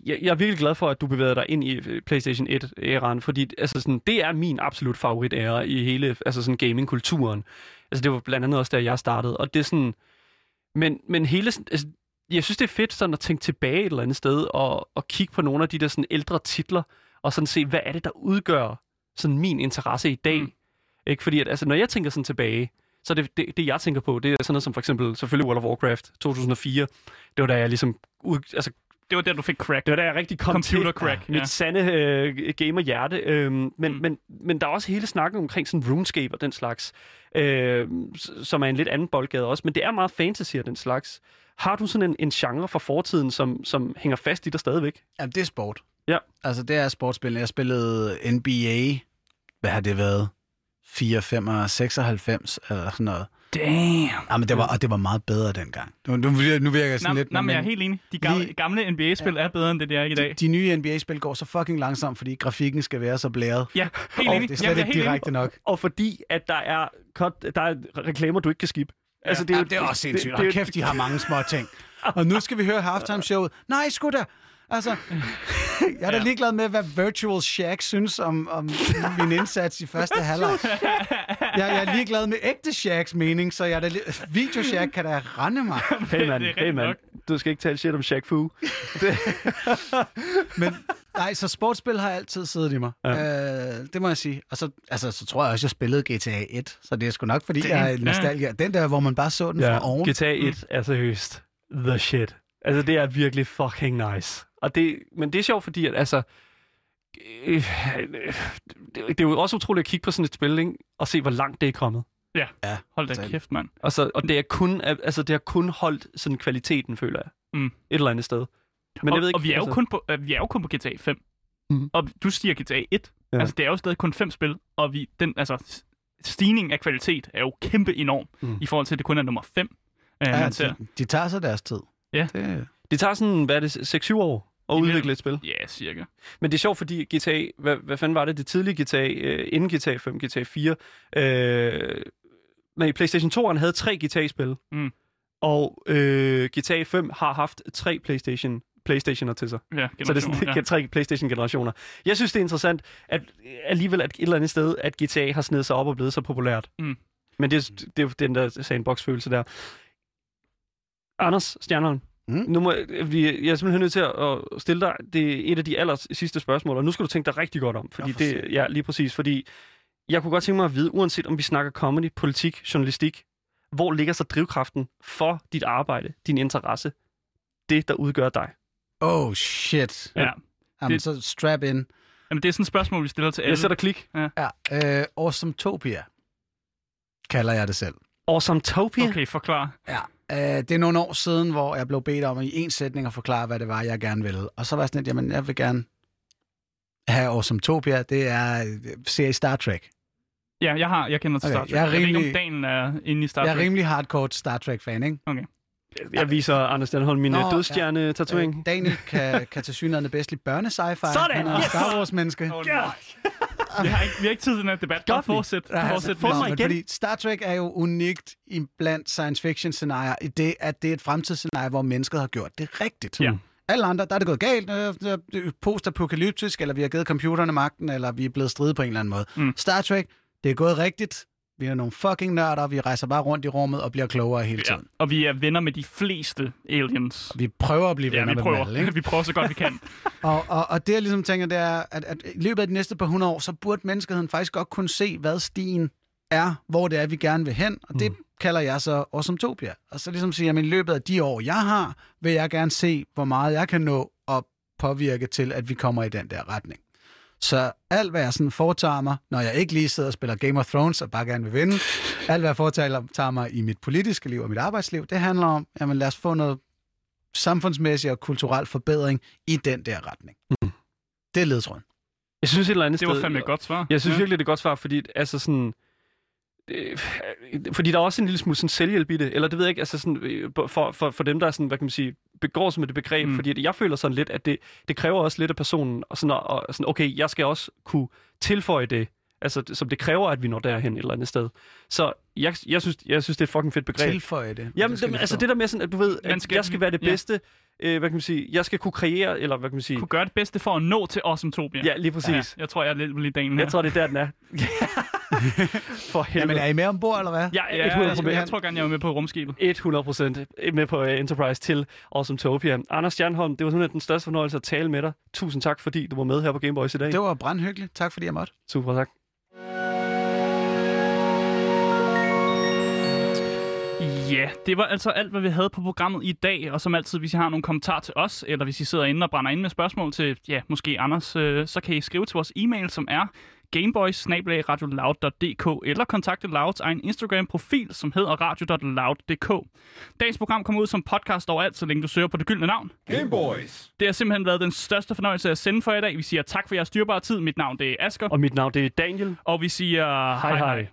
jeg, jeg er virkelig glad for, at du bevæger dig ind i PlayStation 1-æraen, fordi altså, sådan, det er min absolut favorit-æra i hele altså, sådan, gaming-kulturen. Altså, det var blandt andet også, da jeg startede. Og det er sådan... Men, men hele... Altså, jeg synes, det er fedt sådan at tænke tilbage et eller andet sted og, og kigge på nogle af de der sådan, ældre titler, og sådan se, hvad er det, der udgør sådan min interesse i dag? Mm. Ikke? Fordi at, altså, når jeg tænker sådan tilbage, så det, det, det, jeg tænker på, det er sådan noget som for eksempel, selvfølgelig World of Warcraft 2004. Det var da jeg ligesom, ud, altså det var der, du fik crack. Det var der, jeg rigtig kom Computer til crack, ja. mit sande øh, gamer-hjerte. Øhm, men, mm. men, men der er også hele snakken omkring sådan RuneScape og den slags, øh, som er en lidt anden boldgade også. Men det er meget fantasy og den slags. Har du sådan en, en genre fra fortiden, som, som hænger fast i dig stadigvæk? Ja, det er sport. Ja. Altså, det er sportsspil. Jeg spillede NBA. Hvad har det været? 4, 5 og 96 eller sådan noget. Damn. Ja, men det var, og det var meget bedre dengang. Nu, nu, nu virker jeg sådan Nå, lidt... nå, men jeg er helt enig. De gamle, Lige- gamle NBA-spil er bedre, end det, det er i dag. de, de nye NBA-spil går så fucking langsomt, fordi grafikken skal være så blæret. Ja, helt Og enig. det er slet Jamen, ikke helt direkte enig. nok. Og fordi, at der er, cut, der er reklamer, du ikke kan skippe. Altså, Det er, ja, det er også sindssygt. Det, det, kæft, de har mange små ting. Og nu skal vi høre halftime-showet. Nej, sgu da. Altså, jeg er da Ja. ligeglad med, hvad Virtual Shack synes om, om min indsats i første halvleg. Jeg, jeg er ligeglad med ægte Shacks mening, så jeg er da li- Video Shack kan da rende mig. hey man, Det er hey man. Du skal ikke tale shit om Shaq Fu. Det, Men nej, så sportsspil har altid siddet i mig. Ja. Ja. Øh, det må jeg sige. Og så, altså, så tror jeg også, jeg spillede GTA 1. Så det er sgu nok, fordi Det- jeg er ja. nostalgiker. Den der, hvor man bare så den ja. fra oven. GTA 1 er seriøst the shit. Altså, det er virkelig fucking nice. Og det, men det er sjovt, fordi at, altså, øh, det, det er jo også utroligt at kigge på sådan et spil, ikke? og se, hvor langt det er kommet. Hold da Så- kæft, mand. Og, så, og det, er kun, altså, det har kun holdt sådan kvaliteten, føler jeg. Mm. Et eller andet sted. Men og, jeg ved ikke, og vi er, jo altså, kun på, øh, vi er jo kun på GTA 5. Mhm. Og du siger GTA 1. Ja. Ja. Altså, det er jo stadig kun fem spil. Og vi, den, altså, stigning af kvalitet er jo kæmpe enorm. Mm. Mm. I forhold til, at det kun er nummer 5. Uh, Ja, man ser. de, de tager sig deres tid. Ja. Det, Det tager sådan, hvad er det, 6-7 år at Imellem. udvikle et spil. Ja, cirka. Men det er sjovt, fordi GTA, hvad, hvad fanden var det, det tidlige GTA, øh, inden GTA 5, GTA 4, øh, nej, PlayStation 2'eren havde tre GTA-spil, Mm. og øh, GTA 5 har haft tre PlayStation Playstationer til sig. Ja, Så det er sådan, ja. tre PlayStation-generationer. Jeg synes, det er interessant, at alligevel at et eller andet sted, at GTA har snedet sig op og blevet så populært. Mm. Men det, er- det er jo den der sandbox-følelse der. Anders Stjernholm, Mm. nu må, vi, jeg er simpelthen nødt til at stille dig det er et af de aller sidste spørgsmål, og nu skal du tænke dig rigtig godt om, fordi for det, ja, lige præcis, fordi jeg kunne godt tænke mig at vide, uanset om vi snakker comedy, politik, journalistik, hvor ligger så drivkraften for dit arbejde, din interesse, det, der udgør dig? oh, shit. Ja. Jamen, Det- så strap in. Jamen, det er sådan et spørgsmål, vi stiller til alle. Jeg sætter klik. Ja, øh, Awesometopia kalder jeg det selv. Awesometopia? Okay, forklar. Ja, øh, det er nogle år siden, hvor jeg blev bedt om i en sætning at forklare, hvad det var, jeg gerne ville. Og så var jeg sådan lidt, jamen, jeg vil gerne have Awesometopia. Det er øh, serie Star Trek. Ja, jeg har, jeg kender til Okay, Star Trek. jeg er Jeg, ved ikke, om rimelig- Daniel er inde i Star Jeg Trek. er rimelig hardcore Star Trek-fan, ikke? Jeg viser Anders Stjernholm min Nå, Nå, dødstjerne-tatovering. Øh, Daniel kan, kan til synligheden bedst lide børne-sci-fi. Sådan! Han er Yes! Star Wars-menneske. Oh. vi, har ikke, vi har ikke tid til den her debat. Godt, fortsæt. Ja, fortsæt. altså, nå, mig igen. Fordi Star Trek er jo unikt i blandt science fiction scenarier i det, at det er et fremtidsscenarie, hvor mennesket har gjort det rigtigt. Ja. Alle andre, der er det gået galt, øh, det er postapokalyptisk, eller vi har givet computerne magten, eller vi er blevet stridet på en eller anden måde. Mm. Star Trek, det er gået rigtigt. Vi er nogle fucking nørder, vi rejser bare rundt i rummet og bliver klogere hele Ja. tiden. Og vi er venner med de fleste aliens. Vi prøver at blive Ja, venner vi med prøver. dem alle, ikke? vi prøver så godt vi kan. Og, og, og det, jeg ligesom tænker, det er, at, at i løbet af de næste par hundrede år, så burde menneskeheden faktisk godt kunne se, hvad stien er, hvor det er, vi gerne vil hen. Og det kalder jeg så Awesometopia. Og så ligesom sige, at i løbet af de år, jeg har, vil jeg gerne se, hvor meget jeg kan nå at påvirke til, at vi kommer i den der retning. Så alt, hvad jeg sådan foretager mig, når jeg ikke lige sidder og spiller Game of Thrones og bare gerne vil vinde, alt, hvad jeg foretager mig i mit politiske liv og mit arbejdsliv, det handler om, jamen lad os få noget samfundsmæssig og kulturel forbedring i den der retning. Mm. Det er ledtråden. Jeg synes et eller andet Det var sted... fandme et godt svar. Jeg synes ja. virkelig, det er et godt svar, fordi altså sådan... øh, Fordi der er også en lille smule sådan selvhjælp i det, eller det ved jeg ikke, altså sådan, øh, for, for, for dem, der er sådan, hvad kan man sige, begår sig med det begreb, mm. Fordi jeg føler sådan lidt, at det, det kræver også lidt af personen, og sådan, og, sådan, okay, jeg skal også kunne tilføje det, altså det- som det kræver, at vi når derhen et eller andet sted. Så jeg, jeg, synes, jeg synes, det er et fucking fedt begreb. Tilføje det. Jamen, det, altså det der med sådan, at du ved, at skal- jeg skal være det ja. Øh, hvad kan man sige, jeg skal kunne kreere, eller hvad kan man sige, kunne gøre det bedste for at nå til Awesometopia. ja, lige præcis. Jeg tror, jeg er lidt lige Daniel her. Jeg tror, det er der, den er. For helvede. Jamen, er I med ombord, eller hvad? Ja, Ja, 100 jeg, jeg tror gerne, jeg var med på rumskibet. 100% med på uh, Enterprise til Awesometopia. Anders Stjernholm, det var simpelthen den største fornøjelse at tale med dig. Tusind tak, fordi du var med her på Gameboys i dag. Det var brandhyggeligt. Tak fordi jeg måtte. Super, tak. Ja, det var altså alt, hvad vi havde på programmet i dag. Og som altid, hvis I har nogle kommentarer til os, eller hvis I sidder inde og brænder ind med spørgsmål til, ja, måske Anders, øh, så kan I skrive til vores e-mail, som er gameboys eller kontakte Louds egen Instagram-profil, som hedder radio.loud.dk. Dagens program kommer ud som podcast overalt, så længe du søger på det gyldne navn. Gameboys. Det har simpelthen været den største fornøjelse at sende for i dag. Vi siger tak for jeres dyrbare tid. Mit navn det er Asker, Og mit navn det er Daniel. og vi siger Hej hej.